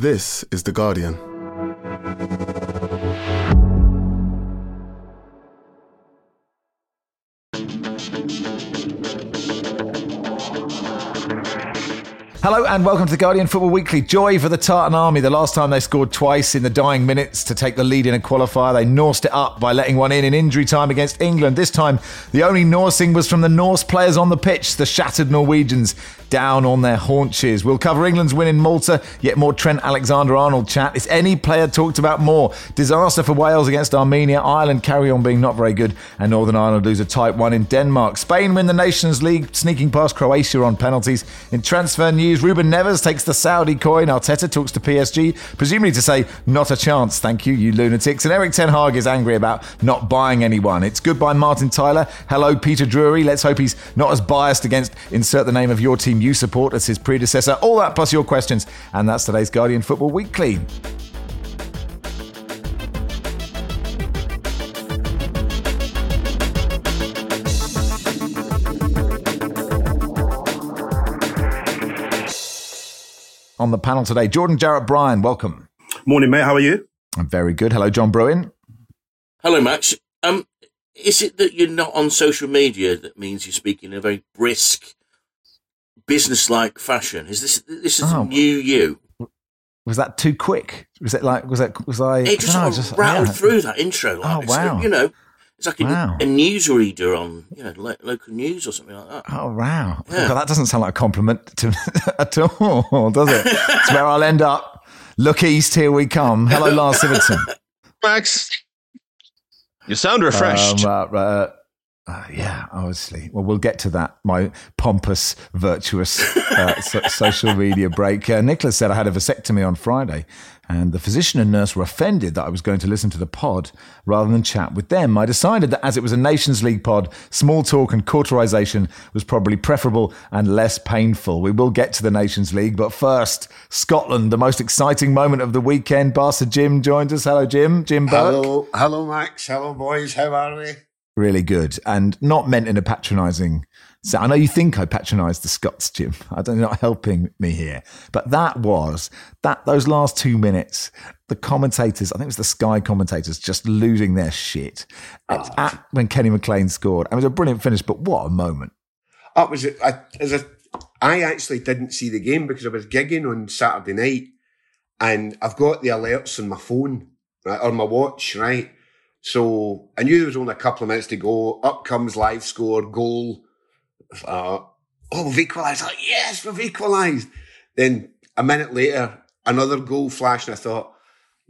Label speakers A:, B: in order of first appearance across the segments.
A: This is The Guardian.
B: Hello and welcome to the Guardian Football Weekly. Joy for the Tartan Army. The last time they scored twice in the dying minutes to take the lead in a qualifier, they Norsed it up by letting one in in injury time against England. This time, the only Norsing was from the Norse players on the pitch, the shattered Norwegians down on their haunches. We'll cover England's win in Malta, yet more Trent Alexander Arnold chat. Is any player talked about more? Disaster for Wales against Armenia, Ireland carry on being not very good, and Northern Ireland lose a tight one in Denmark. Spain win the Nations League, sneaking past Croatia on penalties. In transfer news, Ruben Neves takes the Saudi coin. Arteta talks to PSG, presumably to say, not a chance, thank you, you lunatics. And Erik Ten Hag is angry about not buying anyone. It's goodbye, Martin Tyler. Hello, Peter Drury. Let's hope he's not as biased against insert the name of your team you support as his predecessor. All that plus your questions. And that's today's Guardian Football Weekly. On the panel today, Jordan Jarrett Bryan, welcome.
C: Morning, mate. How are you?
B: I'm very good. Hello, John Brewin.
D: Hello, Max. Um, is it that you're not on social media that means you're speaking in a very brisk, business-like fashion? Is this this is
B: Oh.
D: new you?
B: Was that too quick? Was it like was that was I?
D: It just,
B: I know,
D: sort of rattled
B: yeah.
D: through that intro. Like,
B: Oh,
D: it's like,
B: wow.
D: you know, it's like a,
B: Wow.
D: a newsreader on you know lo- local news or something like that.
B: Oh wow!
D: Yeah.
B: God, that doesn't sound like a compliment to at all, does it? it's where I'll end up. Look east, here we come. Hello, Lars Sivertsen.
E: Max. You sound refreshed.
B: Um, uh, uh, uh, yeah, obviously. Well, we'll get to that. My pompous, virtuous uh, so- social media break. Uh, Nicholas said I had a vasectomy on Friday, and the physician and nurse were offended that I was going to listen to the pod rather than chat with them. I decided that as it was a Nations League pod, small talk and cauterization was probably preferable and less painful. We will get to the Nations League, but first, Scotland, the most exciting moment of the weekend. Barca Jim joined us. Hello, Jim. Jim Burke.
F: Hello, hello, Max. Hello, boys. How are we?
B: Really good and not meant in a patronizing so I know you think I patronized the Scots, Jim. I don't not helping me here. But that was that those last two minutes, the commentators, I think it was the Sky commentators just losing their shit. It's ah. at when Kenny McLean scored. It was a brilliant finish, but what a moment.
F: Oh, was it? I, as a, I actually didn't see the game because I was gigging on Saturday night, and I've got the alerts on my phone right, or my watch, right. So I knew there was only a couple of minutes to go. Up comes live score, goal. Uh, oh, we've equalised. Like, yes, we've equalised. Then a minute later, another goal flashed, and I thought,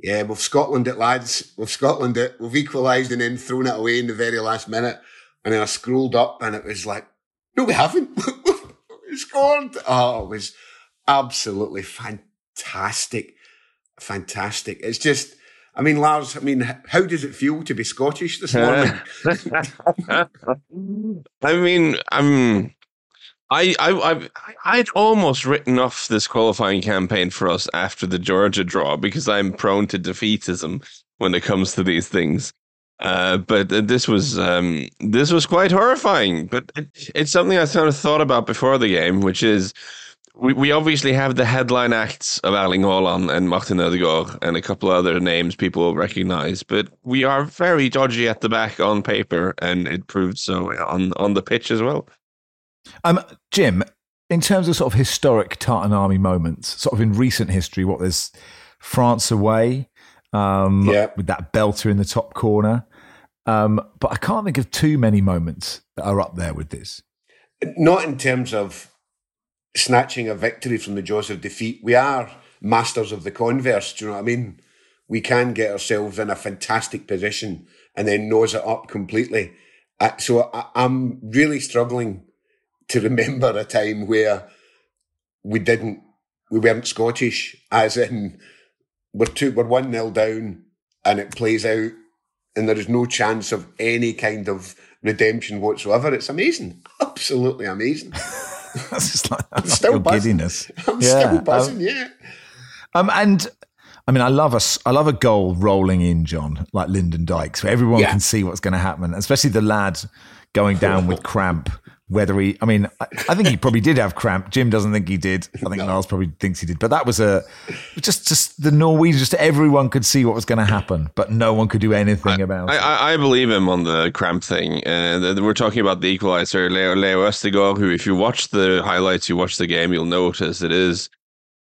F: yeah, we've Scotland it, lads. We've Scotland it. We've equalised and then thrown it away in the very last minute. And then I scrolled up, and it was like, no, we haven't. we scored. Oh, it was absolutely fantastic. Fantastic. It's just, I mean, Lars, I mean, how does it feel to be Scottish this morning?
E: I mean, I'm. I, I, I, I'd almost written off this qualifying campaign for us after the Georgia draw because I'm prone to defeatism when it comes to these things. Uh, but this was um, this was quite horrifying. But it, it's something I sort of thought about before the game, which is we, we obviously have the headline acts of Erling Haaland and Martin Odegaard and a couple of other names people will recognize, but we are very dodgy at the back on paper, and it proved so on on the pitch as well.
B: Um, Jim, in terms of sort of historic Tartan Army moments, sort of in recent history, what there's France away, um,
F: Yeah.
B: with that belter in the top corner. Um, but I can't think of too many moments that are up there with this.
F: Not in terms of snatching a victory from the jaws of defeat. We are masters of the converse. Do you know what I mean? We can get ourselves in a fantastic position and then nose it up completely. So I'm really struggling to remember a time where we didn't, we weren't Scottish, as in we're two, we're one nil down, and it plays out, and there is no chance of any kind of redemption whatsoever. It's amazing, absolutely amazing.
B: That's just like
F: I'm still
B: your
F: buzzing.
B: giddiness.
F: I'm
B: Yeah,
F: still
B: um,
F: yeah.
B: Um, and I mean, I love a, I love a goal rolling in, John, like Lyndon Dykes, where everyone
F: Yeah.
B: can see what's going to happen, especially the lad going down with cramp whether he, I mean, I, I, think he probably did have cramp. Jim doesn't think he did. I think no. Niles probably thinks he did. But that was a, just, just the Norwegians, just everyone could see what was going to happen, but no one could do anything
E: I,
B: about
E: I,
B: it.
E: I, I, believe him on the cramp thing. Uh, we're talking about the equalizer, Leo, Leo Østigård, who, if you watch the highlights, you watch the game, you'll notice it is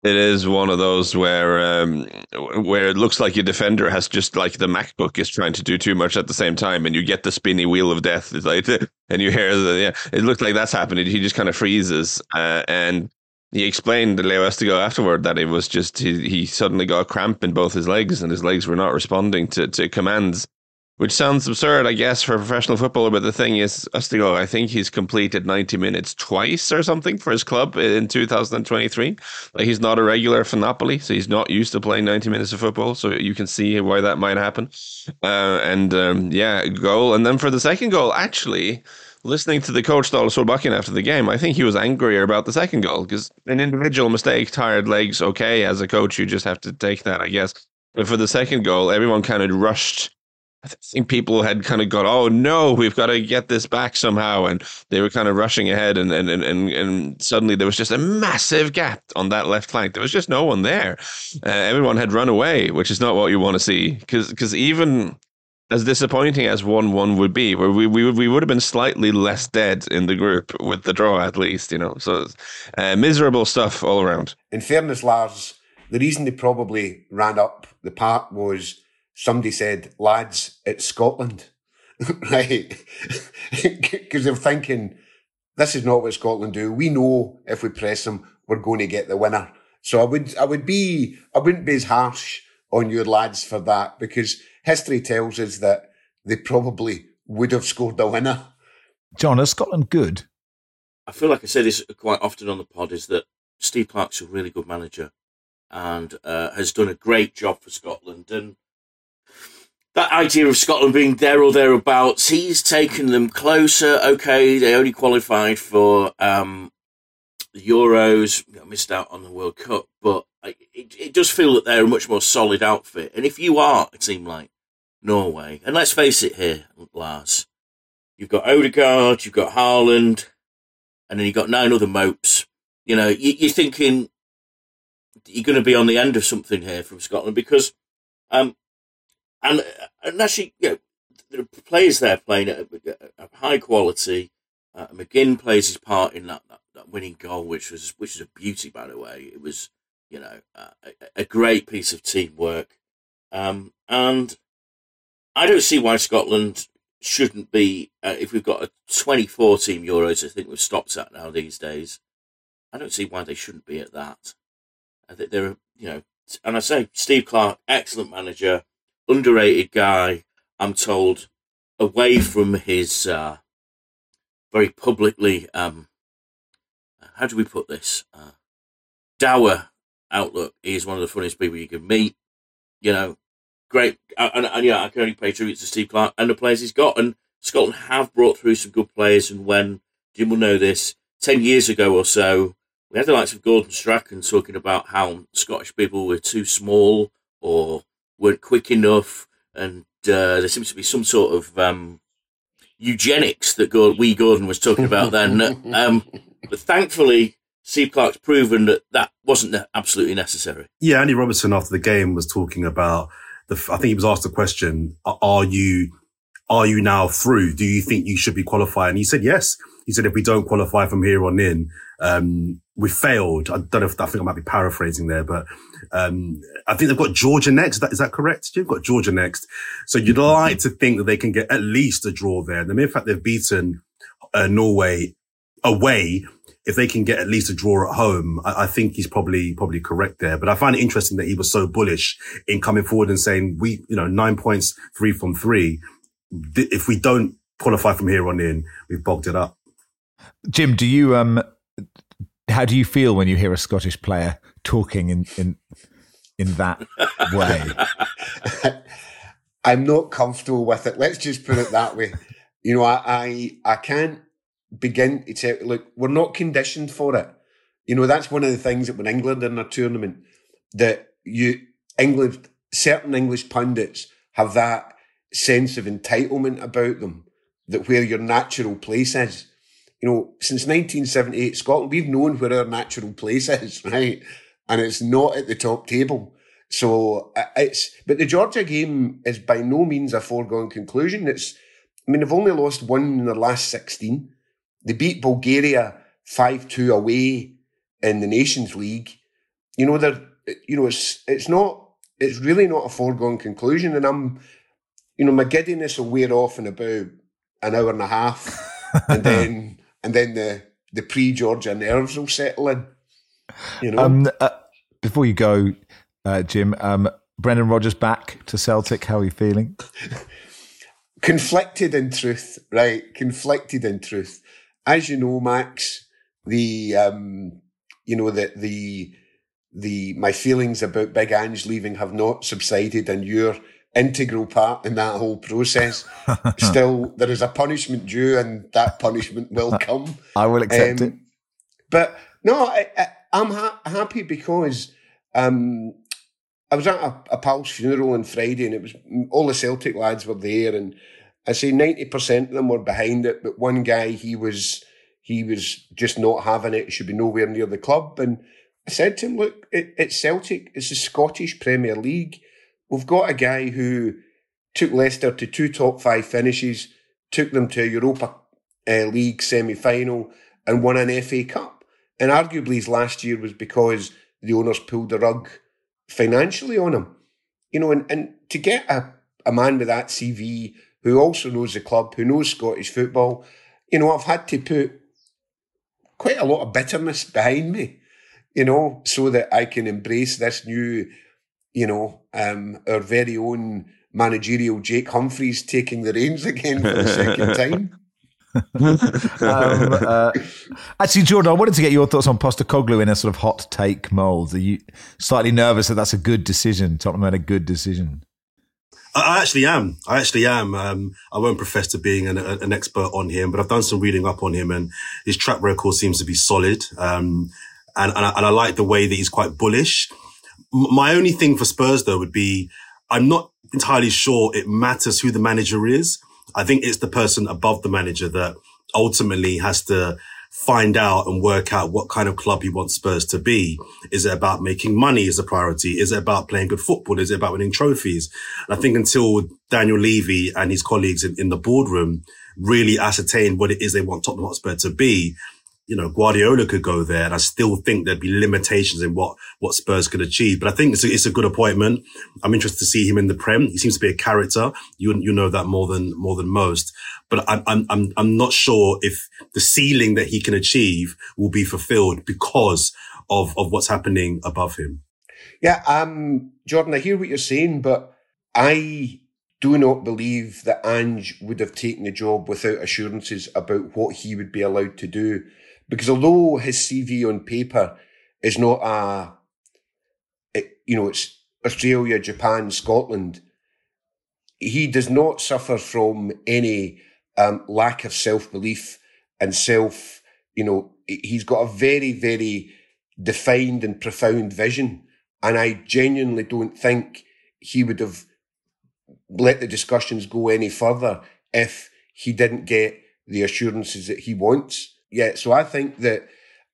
E: it is one of those where um, where it looks like your defender has just like the MacBook is trying to do too much at the same time, and you get the spinny wheel of death. It's like, and you hear the yeah, it looked like that's happening. He just kind of freezes, uh, and he explained to Leo Østigård afterward that it was just he, he suddenly got a cramp in both his legs, and his legs were not responding to to commands which sounds absurd, I guess, for a professional footballer. But the thing is, Østigård, I think he's completed 90 minutes twice or something for his club in 2023. Like he's not a regular for Napoli, so he's not used to playing 90 minutes of football. So you can see why that might happen. Uh, and um, yeah, goal. And then for the second goal, actually, listening to the coach Ståle Solbakken after the game, I think he was angrier about the second goal because an individual mistake, tired legs, okay. As a coach, you just have to take that, I guess. But for the second goal, everyone kind of rushed I think people had kind of gone, oh no, we've got to get this back somehow. And they were kind of rushing ahead. And, and, and, and suddenly there was just a massive gap on that left flank. There was just no one there. Uh, everyone had run away, which is not what you want to see. Because even as disappointing as 1 1 would be, where we, we, we would have been slightly less dead in the group with the draw at least, you know. So uh, miserable stuff all around.
F: In fairness, Lars, the reason they probably ran up the park was somebody said, lads, it's Scotland, right? Because they're thinking, this is not what Scotland do. We know if we press them, we're going to get the winner. So I would, I would be, I wouldn't be as harsh on your lads for that because history tells us that they probably would have scored the winner.
B: John, is Scotland good?
D: I feel like I say this quite often on the pod is that Steve Clarke's a really good manager and uh, has done a great job for Scotland. And that idea of Scotland being there or thereabouts, he's taken them closer. Okay, they only qualified for um, the Euros, missed out on the World Cup, but it, it does feel that they're a much more solid outfit. And if you are a team like Norway, and let's face it here, Lars, you've got Odegaard, you've got Haaland, and then you've got nine other mopes. You know, you, are thinking you're going to be on the end of something here from Scotland because um, and and actually, you know, there are players there playing at a high quality. Uh, McGinn plays his part in that, that, that, winning goal, which was which is a beauty, by the way. It was, you know, uh, a, a, great piece of teamwork, um, and I don't see why Scotland shouldn't be. Uh, if we've got a 24 team Euros, I think we've stopped at now these days. I don't see why they shouldn't be at that. I think they're, you know, and I say Steve Clarke, excellent manager underrated guy, I'm told, away from his uh, very publicly, um, how do we put this? Uh, dour outlook. He is one of the funniest people you can meet. You know, great. And, and yeah, I can only pay tribute to Steve Clarke and the players he's got. And Scotland have brought through some good players. And when Jim will know this, 10 years ago or so, we had the likes of Gordon Strachan talking about how Scottish people were too small or weren't quick enough, and uh, there seems to be some sort of um, eugenics that Gordon, wee Gordon was talking about then. um, but thankfully, Steve Clarke's proven that that wasn't absolutely necessary.
A: Yeah, Andy Robertson after the game was talking about the. I think he was asked the question: Are you are you now through? Do you think you should be qualified? And he said yes. He said if we don't qualify from here on in, um, we failed. I don't know if I think I might be paraphrasing there, but um, I think they've got Georgia next. Is that, is that correct? You've got Georgia next. So you'd like to think that they can get at least a draw there. The mere fact they've beaten uh, Norway away, if they can get at least a draw at home, I, I, think he's probably probably correct there. But I find it interesting that he was so bullish in coming forward and saying we, you know, nine points, three from three. If we don't qualify from here on in, we've bogged it up.
B: Jim, do you um how do you feel when you hear a Scottish player talking in in in that way?
F: I'm not comfortable with it. Let's just put it that way. You know, I I, I can't begin to tell. Look, we're not conditioned for it. You know, that's one of the things that when England in a tournament that you England certain English pundits have that sense of entitlement about them that where your natural place is you know, since 1978, Scotland, we've known where our natural place is, right? And it's not at the top table. So uh, it's, but the Georgia game is by no means a foregone conclusion. It's, I mean, they've only lost one in their last 16. They beat Bulgaria 5-2 away in the Nations League. You know, they're, you know, it's, it's not, it's really not a foregone conclusion. And I'm, you know, my giddiness will wear off in about an hour and a half. and then, and then the, the pre-Georgia nerves will settle in. You know?
B: Um, uh, before you go, uh, Jim, um, Brendan Rodgers back to Celtic. How are you feeling?
F: Conflicted in truth, right? Conflicted in truth. As you know, Max, the um, you know the the the my feelings about Big Ange leaving have not subsided, and you're integral part in that whole process. Still, there is a punishment due, and that punishment will come.
B: I will accept um, it.
F: But no, I, am ha- happy because um, I was at a, a pal's funeral on Friday, and it was all the Celtic lads were there, and I say ninety percent of them were behind it, but one guy he was he was just not having it. Should be nowhere near the club, and I said to him, "Look, it, it's Celtic. It's the Scottish Premier League. We've got a guy who took Leicester to two top five finishes, took them to a Europa uh, League semi final, and won an FA Cup. And arguably, his last year was because the owners pulled the rug financially on him. You know, and, and to get a, a man with that CV who also knows the club, who knows Scottish football. You know, I've had to put quite a lot of bitterness behind me, you know, so that I can embrace this new, you know, um, our very own managerial Jake Humphreys taking the reins again for the second time.
B: um, uh, actually, Jordan, I wanted to get your thoughts on Postecoglou in a sort of hot take mold. Are you slightly nervous that that's a good decision? Tottenham made a good decision.
A: I actually am. I actually am. Um, I won't profess to being an, an, expert on him, but I've done some reading up on him and his track record seems to be solid. Um, and, and I, and I like the way that he's quite bullish. My only thing for Spurs though would be, I'm not entirely sure it matters who the manager is. I think it's the person above the manager that ultimately has to find out and work out what kind of club he wants Spurs to be. Is it about making money as a priority? Is it about playing good football? Is it about winning trophies? And I think until Daniel Levy and his colleagues in, in the boardroom really ascertain what it is they want Tottenham Hotspur to be, you know, Guardiola could go there and I still think there'd be limitations in what, what Spurs could achieve. But I think it's a, it's a good appointment. I'm interested to see him in the Prem. He seems to be a character. You, you know that more than, more than most, but I'm, I'm, I'm, not sure if the ceiling that he can achieve will be fulfilled because of, of what's happening above him.
F: Yeah. Um, Jordan, I hear what you're saying, but I do not believe that Ange would have taken the job without assurances about what he would be allowed to do. Because although his CV on paper is not a, it, you know, it's Australia, Japan, Scotland, he does not suffer from any um, lack of self belief and self, you know, he's got a very, very defined and profound vision. And I genuinely don't think he would have let the discussions go any further if he didn't get the assurances that he wants yeah, so I think that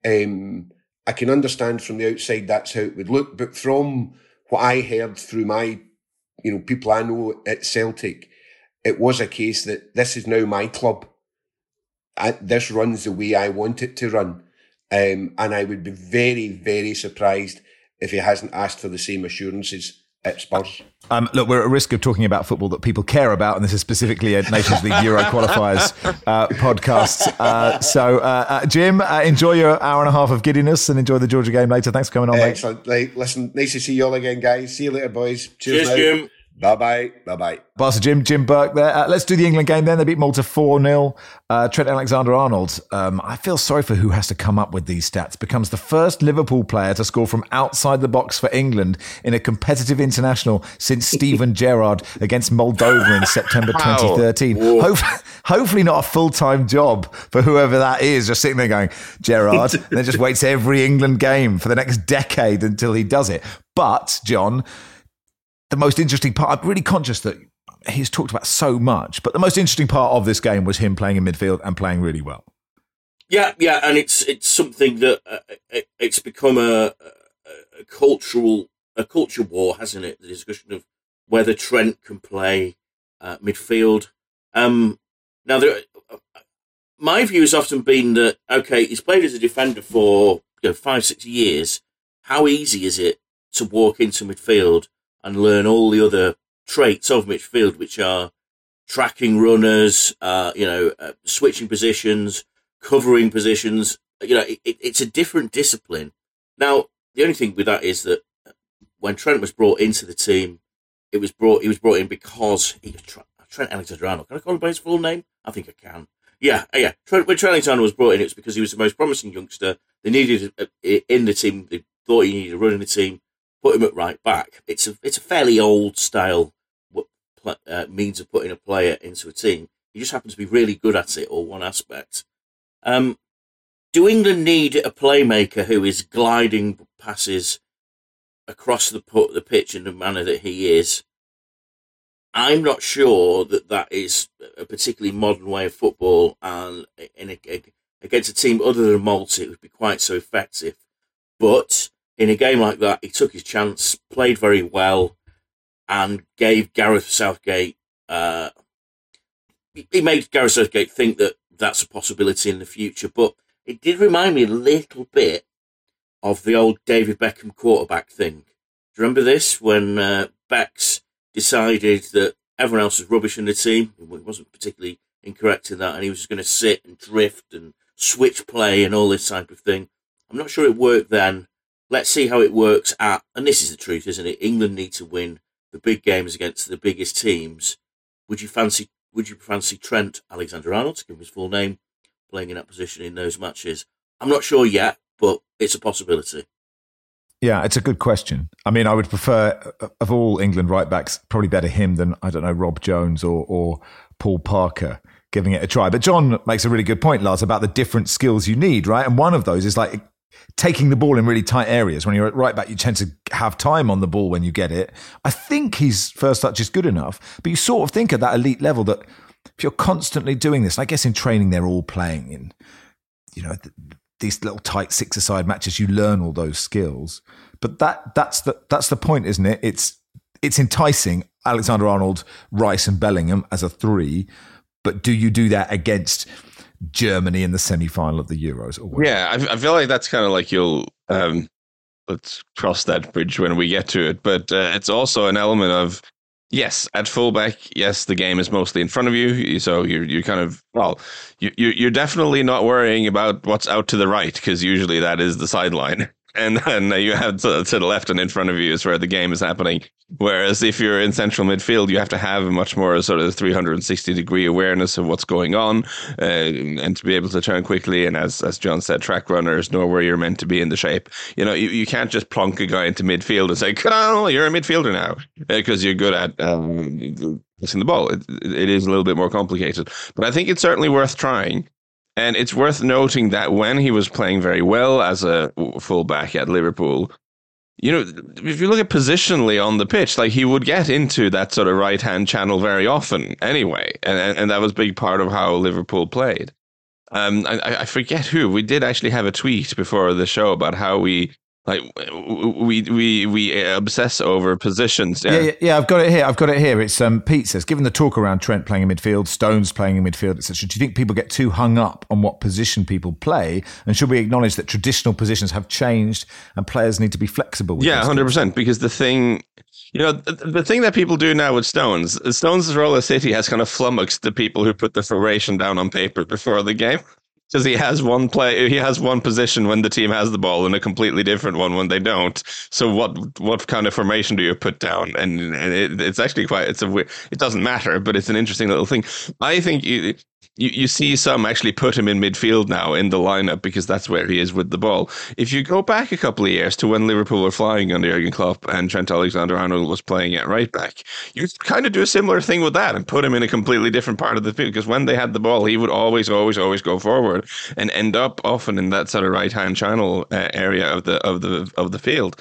F: um, I can understand from the outside that's how it would look, but from what I heard through my, you know, people I know at Celtic, it was a case that this is now my club. I, this runs the way I want it to run. Um, and I would be very, very surprised if he hasn't asked for the same assurances at Spurs.
B: Um, look, we're at risk of talking about football that people care about, and this is specifically a Nations League Euro qualifiers uh, podcast. Uh, so, uh, uh Jim, uh, enjoy your hour and a half of giddiness and enjoy the Georgia game later. Thanks for coming on,
F: Excellent. Like, listen, nice to see you all again, guys. See you later, boys.
D: Cheers, Cheers Jim.
F: Bye bye. Bye bye.
B: Barca Jim, Jim Burke there. Uh, let's do the England game then. They beat Malta 4 0. Uh, Trent Alexander Arnold, um, I feel sorry for who has to come up with these stats, becomes the first Liverpool player to score from outside the box for England in a competitive international since Steven Gerrard against Moldova in September 2013. Hopefully, hopefully, not a full time job for whoever that is, just sitting there going, Gerrard, and then just waits every England game for the next decade until he does it. But, John, the most interesting part, I'm really conscious that he's talked about so much, but the most interesting part of this game was him playing in midfield and playing really well.
D: Yeah, yeah, and it's it's something that uh, it, it's become a, a, a cultural a culture war, hasn't it? The discussion of whether Trent can play uh, midfield. Um, now, there, uh, my view has often been that okay, he's played as a defender for you know, five six years. How easy is it to walk into midfield and learn all the other traits of midfield, which are tracking runners, uh, you know, uh, switching positions, covering positions. You know, it, it's a different discipline. Now, the only thing with that is that when Trent was brought into the team, it was brought he was brought in because he Trent Alexander-Arnold. Can I call him by his full name? I think I can. Yeah, yeah. Trent, when Trent Alexander was brought in, it was because he was the most promising youngster. They needed in the team. They thought he needed a run in the team. Put him at right back. It's a it's a fairly old style uh, means of putting a player into a team. He just happens to be really good at it, or one aspect. Um, do England need a playmaker who is gliding passes across the put the pitch in the manner that he is? I'm not sure that that is a particularly modern way of football, and in a, against a team other than Malta, it would be quite so effective. But in a game like that, he took his chance, played very well, and gave Gareth Southgate. Uh, he made Gareth Southgate think that that's a possibility in the future. But it did remind me a little bit of the old David Beckham quarterback thing. Do you remember this when uh, Becks decided that everyone else was rubbish in the team? He wasn't particularly incorrect in that, and he was going to sit and drift and switch play and all this type of thing. I'm not sure it worked then. Let's see how it works at, and this is the truth, isn't it? England need to win the big games against the biggest teams, would you fancy would you fancy Trent Alexander Arnold to give him his full name playing in that position in those matches? I'm not sure yet, but it's a possibility.
B: Yeah, it's a good question. I mean, I would prefer of all England right backs, probably better him than I don't know Rob Jones or or Paul Parker giving it a try. But John makes a really good point, Lars, about the different skills you need, right? And one of those is like taking the ball in really tight areas. When you're at right back, you tend to have time on the ball when you get it. I think his first touch is good enough, but you sort of think at that elite level that if you're constantly doing this, I guess in training they're all playing in, you know, these little tight six-a-side matches. You learn all those skills, but that that's the that's the point, isn't it? It's it's enticing Alexander Arnold, Rice, and Bellingham as a three, but do you do that against? Germany in the semi-final of the Euros.
E: yeah, I, I, feel like that's kind of like you'll um, let's cross that bridge when we get to it. But uh, it's also an element of yes, at fullback, yes, the game is mostly in front of you, so you're you kind of well, you you're definitely not worrying about what's out to the right because usually that is the sideline. and then you have to, to, the left and in front of you is where the game is happening. Whereas if you're in central midfield, you have to have a much more sort of 360 degree awareness of what's going on, uh, and to be able to turn quickly. And as as John said, track runners know where you're meant to be in the shape. You know, you, you can't just plonk a guy into midfield and say, "Come on, you're a midfielder now," because uh, you're good at um, the ball. It, it is a little bit more complicated, but I think it's certainly worth trying. And it's worth noting that when he was playing very well as a fullback at Liverpool, you know, if you look at positionally on the pitch, like he would get into that sort of right hand channel very often anyway. And, and that was a big part of how Liverpool played. Um, I, I forget who. We did actually have a tweet before the show about how we like we we we obsess over positions.
B: Yeah. yeah, yeah, I've got it here. I've got it here. It's um, Pete says, given the talk around Trent playing in midfield, Stones playing in midfield, etc. Do you think people get too hung up on what position people play? And should we acknowledge that traditional positions have changed and players need to be flexible?
E: yeah, hundred percent. Because the thing, you know, the, the, thing that people do now with Stones, Stones' role at City has kind of flummoxed the people who put the formation down on paper before the game because he has one play he has one position when the team has the ball and a completely different one when they don't. So what what kind of formation do you put down? And, and it, it's actually quite it's a it doesn't matter but it's an interesting little thing. I think you, you, you see some actually put him in midfield now in the lineup because that's where he is with the ball. If you go back a couple of years to when Liverpool were flying under Jurgen Klopp and Trent Alexander-Arnold was playing at right back, you kind of do a similar thing with that and put him in a completely different part of the field because when they had the ball, he would always, always, always go forward and end up often in that sort of right hand channel uh, area of the of the of the field.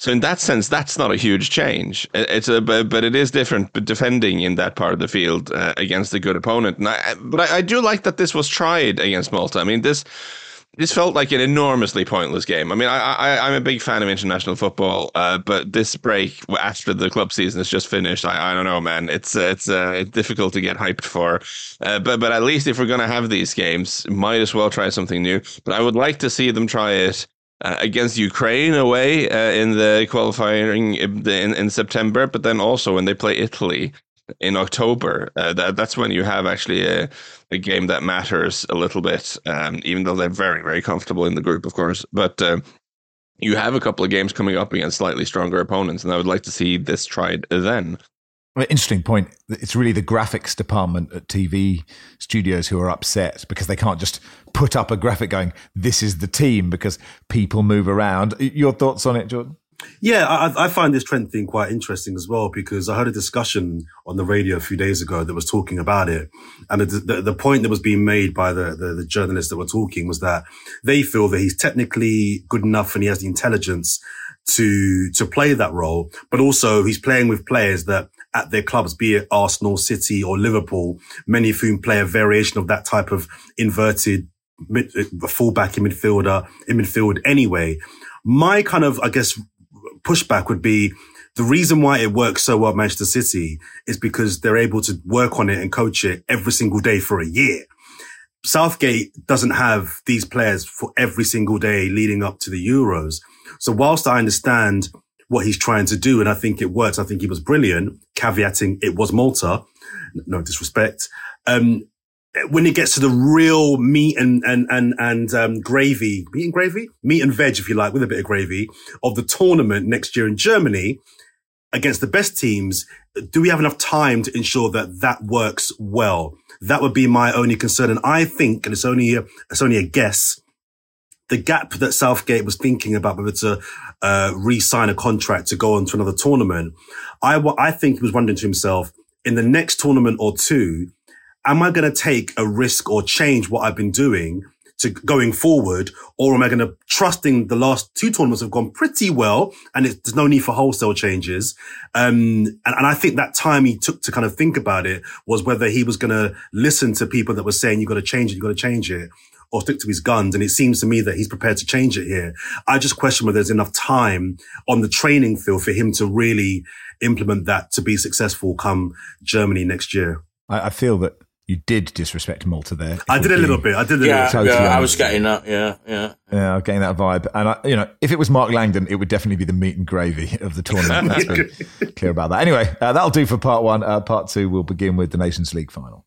E: So in that sense, that's not a huge change. It's a but, it is different. But defending in that part of the field uh, against a good opponent, and I, but I, I do like that this was tried against Malta. I mean this this felt like an enormously pointless game. I mean, I, I'm a big fan of international football, uh, but this break after the club season has just finished, I, I don't know, man. It's uh, it's uh, difficult to get hyped for. Uh, but but at least if we're going to have these games, might as well try something new. But I would like to see them try it. Uh, against Ukraine away uh, in the qualifying in, in September, but then also when they play Italy in October. Uh, that, that's when you have actually a, a game that matters a little bit, um, even though they're very, very comfortable in the group, of course. But uh, you have a couple of games coming up against slightly stronger opponents, and I would like to see this tried then.
B: Interesting point. It's really the graphics department at TV studios who are upset because they can't just put up a graphic going, this is the team, because people move around. Your thoughts on it, Jordan?
A: Yeah, I, I, find this trend thing quite interesting as well because I heard a discussion on the radio a few days ago that was talking about it, and the, the, the point that was being made by the, the, the journalists that were talking was that they feel that he's technically good enough and he has the intelligence to to play that role, but also he's playing with players that at their clubs, be it Arsenal, City, or Liverpool, many of whom play a variation of that type of inverted mid, uh, fullback in midfielder in midfield anyway. My kind of, I guess, pushback would be the reason why it works so well at Manchester City is because they're able to work on it and coach it every single day for a year. Southgate doesn't have these players for every single day leading up to the Euros. So whilst I understand what he's trying to do, and I think it works, I think he was brilliant, caveating it was Malta, no disrespect. Um, when it gets to the real meat and and and and um, gravy, meat and gravy, meat and veg, if you like, with a bit of gravy of the tournament next year in Germany against the best teams, do we have enough time to ensure that that works well? That would be my only concern, and I think, and it's only a, it's only a guess. The gap that Southgate was thinking about whether to uh, re-sign a contract to go on to another tournament, I I think he was wondering to himself in the next tournament or two am I going to take a risk or change what I've been doing to going forward, or am I going to trusting the last two tournaments have gone pretty well, and there's no need for wholesale changes. Um, and, and I think that time he took to kind of think about it was whether he was going to listen to people that were saying you've got to change it, you've got to change it, or stick to his guns. And it seems to me that he's prepared to change it here. I just question whether there's enough time on the training field for him to really implement that to be successful come Germany next year.
B: I, I feel that you did disrespect Malta there.
A: I did a little bit. I did a
D: yeah,
A: little.
D: Totally yeah, I was getting that. Yeah, yeah,
B: yeah. I was getting that vibe. And I, you know, if it was Mark Langdon, it would definitely be the meat and gravy of the tournament. Let's be clear about that. Anyway, uh, that'll do for part one. Uh, part two, we'll begin with the Nations League final.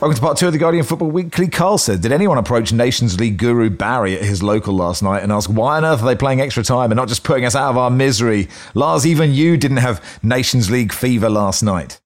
B: Welcome to part two of the Guardian Football Weekly. Carl said, Did anyone approach Nations League guru Barry at his local last night and ask why on earth are they playing extra time and not just putting us out of our misery? Lars, even you didn't have Nations League fever last night.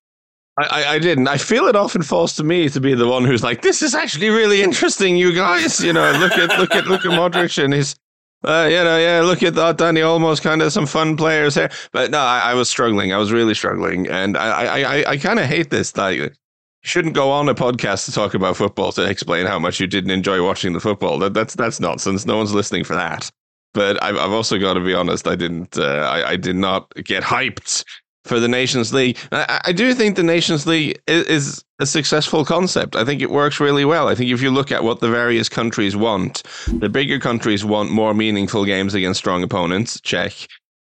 E: I, I, didn't. I feel it often falls to me to be the one who's like, "This is actually really interesting, you guys." You know, look at look at look at Modric and his, uh, you know, yeah, look at that Dani Olmo's kind of some fun players here. But no, I, I was struggling. I was really struggling, and I I I, I kind of hate this. Like, shouldn't go on a podcast to talk about football to explain how much you didn't enjoy watching the football. That, that's that's nonsense. No one's listening for that. But I've, I've also got to be honest. I didn't. Uh, I, I did not get hyped for the Nations League. I, I do think the Nations League is, is, a successful concept. I think it works really well. I think if you look at what the various countries want, the bigger countries want more meaningful games against strong opponents. Check.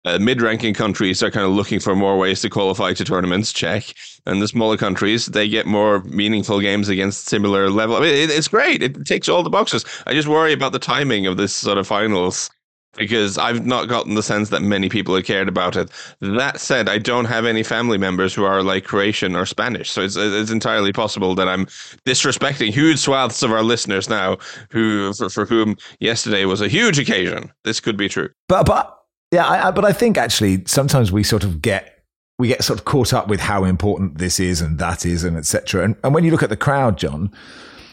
E: Uh, mid-ranking countries are kind of looking for more ways to qualify to tournaments. Check, and the smaller countries they get more meaningful games against similar level. I mean, it, it's great. It takes all the boxes. I just worry about the timing of this sort of finals because I've not gotten the sense that many people have cared about it. That said, I don't have any family members who are like Croatian or Spanish, so it's it's entirely possible that I'm disrespecting huge swaths of our listeners now, who for, for whom yesterday was a huge occasion. This could be true,
B: but but yeah, I, I, but I think actually sometimes we sort of get we get sort of caught up with how important this is and that is and etc. And, and when you look at the crowd, John,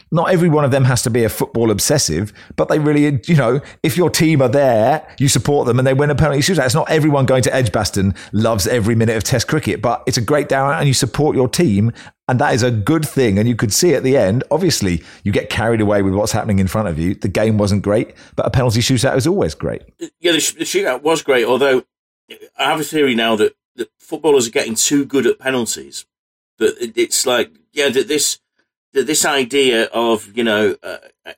B: not every one of them has to be a football obsessive, but they really, you know, if your team are there, you support them and they win a penalty shootout. It's not everyone going to Edgbaston loves every minute of Test cricket, but it's a great day out and you support your team. And that is a good thing. And you could see at the end, obviously, you get carried away with what's happening in front of you. The game wasn't great, but a penalty shootout is always great.
D: Yeah, the, the shootout was great, although I have a theory now that, that footballers are getting too good at penalties. That it's like, yeah, that this that this idea of you know, uh, uh,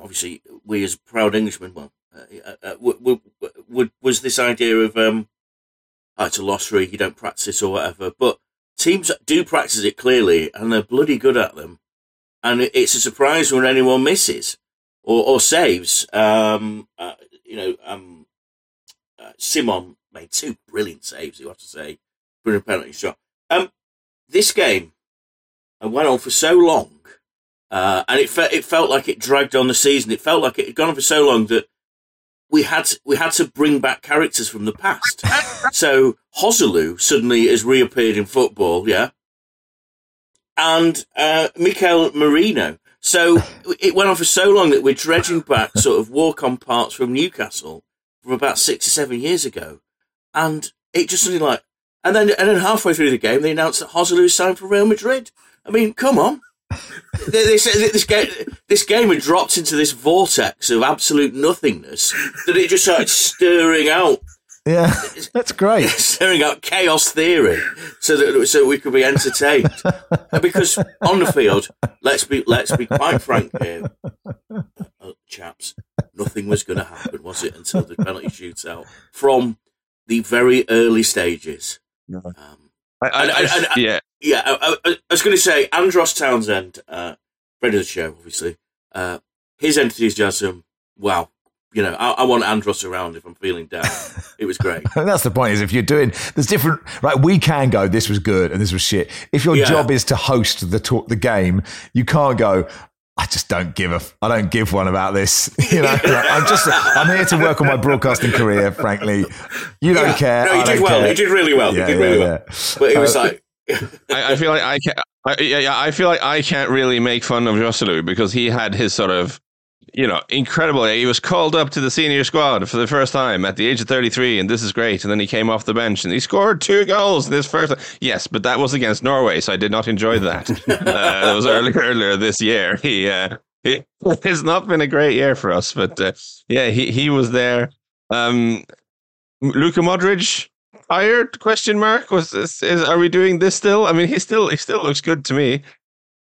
D: obviously we as proud Englishmen, well, uh, uh, w- w- w- was this idea of um, oh, it's a lottery, you don't practice or whatever, but teams do practice it clearly, and they're bloody good at them, and it's a surprise when anyone misses or, or saves. Um, uh, you know, um, uh, Simon made two brilliant saves. You have to say, brilliant penalty shot. Um, this game and went on for so long, uh, and it, fe- it felt like it dragged on the season. It felt like it had gone on for so long that we had to, we had to bring back characters from the past. so Joselu suddenly has reappeared in football, yeah, and uh, Mikel Merino. So it went on for so long that we're dredging back sort of walk on parts from Newcastle from about six or seven years ago, and it just suddenly like, and then and then halfway through the game they announced that Joselu signed for Real Madrid. I mean, come on. This, this, game, this game had dropped into this vortex of absolute nothingness that it just started stirring out.
B: Yeah, that's great.
D: Stirring out chaos theory, so that so we could be entertained. because on the field, let's be let's be quite frank here, uh, chaps. Nothing was going to happen, was it? Until the penalty shootout from the very early stages. Um,
E: I, I, I, yeah,
D: yeah, I, I, I was going to say Andros Townsend, uh, friend of the show, obviously. Uh, his enthusiasm, wow. You know, I, I, want Andros around if I'm feeling down. It was great.
B: That's the point. Is if you're doing, there's different. Right, we can go. This was good and this was shit. If your yeah. job is to host the talk, the game, you can't go. I just don't give a. I don't give one about this. You know, I'm just. I'm here to work on my broadcasting career. Frankly, you don't yeah. care.
D: No, you
B: did
D: well.
B: Care.
D: You did really well. Yeah, you did really well. But it was uh, like
E: I, I, feel like I can't. I, yeah, I feel like I can't really make fun of Joselu because he had his sort of, you know, incredible. He was called up to the senior squad for the first time at the age of 33, and this is great. And then he came off the bench and he scored two goals in this first. Yes, but that was against Norway, so I did not enjoy that. uh, it was earlier earlier this year. He, uh, he it's not been a great year for us, but uh, yeah, he he was there. Um, Luka Modric tired? Question mark. Was this? Is, are we doing this still? I mean, he still he still looks good to me.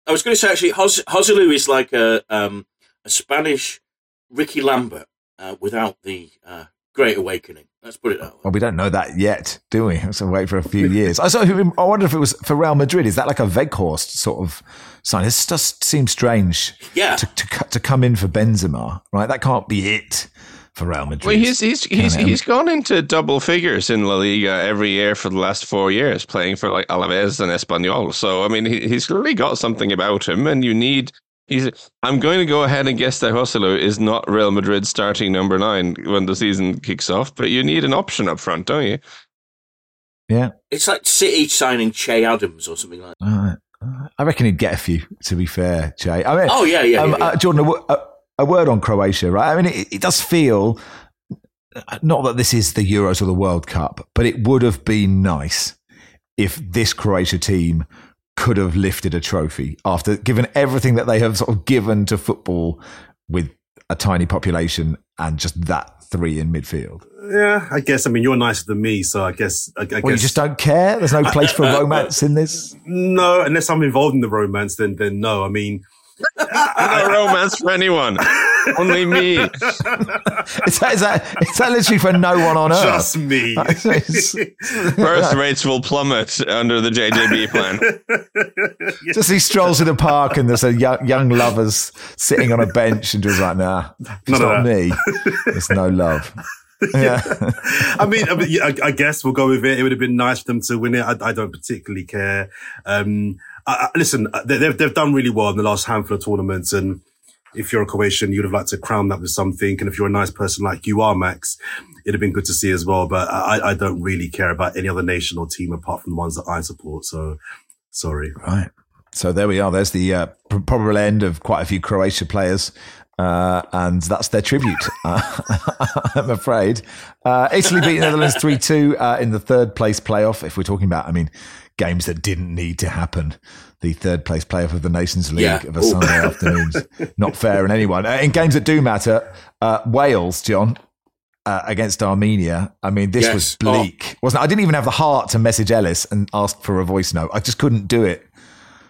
D: I was going to say actually, Hos- Joselu is like a um, a Spanish Ricky Lambert uh, without the uh, Great Awakening. Let's put it that way.
B: Well, we don't know that yet, do we? So wait for a few years. I, saw, I wonder if it was for Real Madrid. Is that like a Weghorst sort of sign? This just seems strange.
D: Yeah.
B: To, to, to come in for Benzema, right? That can't be it for Real Madrid.
E: Well, he's he's he's, he's gone into double figures in La Liga every year for the last four years, playing for like Alaves and Espanyol. So I mean, he, he's really got something about him, and you need. He's. I'm going to go ahead and guess that Joselu is not Real Madrid starting number nine when the season kicks off, but you need an option up front, don't you?
B: Yeah,
D: it's like City signing Che Adams or something like. that.
B: I reckon he'd get a few. To be fair, Che. I mean,
D: oh yeah, yeah, um, yeah, yeah. Uh,
B: Jordan. Uh, a word on Croatia, right? I mean, it, it, does feel not that this is the Euros or the World Cup, but it would have been nice if this Croatia team could have lifted a trophy after given everything that they have sort of given to football with a tiny population and just that three in midfield.
A: Yeah, I guess. I mean, you're nicer than me, so I guess. I, I
B: well,
A: guess
B: you just don't care. There's no place for romance in this.
A: No, unless I'm involved in the romance, then then no. I mean,
E: no romance for anyone. Only me.
B: is, that, is, that, is that literally for no one on earth?
A: Just me.
E: Birth rates will plummet under the JJB plan.
B: Just he strolls in the park and there's a young, young lovers sitting on a bench and just like, nah, it's
A: None
B: not me. There's no love. Yeah.
A: I mean, I, mean I, I guess we'll go with it. It would have been nice for them to win it. I, I don't particularly care. Um, Listen, they, they've they've done really well in the last handful of tournaments, and if you're a Croatian, you'd have liked to crown that with something. And if you're a nice person like you are, Max, it'd have been good to see as well. But I, I don't really care about any other nation or team apart from the ones that I support. So sorry.
B: Right. So there we are. There's the uh, probable end of quite a few Croatia players. Uh, and that's their tribute, uh, I'm afraid. Uh, Italy beat Netherlands 3 2 uh, in the third place playoff. If we're talking about, I mean, games that didn't need to happen. The third place playoff of the Nations League
D: Yeah.
B: of a
D: Ooh.
B: Sunday afternoon. Not fair in anyone. Uh, in games that do matter, uh, Wales, John, uh, against Armenia. I mean, this
D: Yes.
B: was bleak, wasn't it? I didn't even have the heart to message Ellis and ask for a voice note. I just couldn't do it.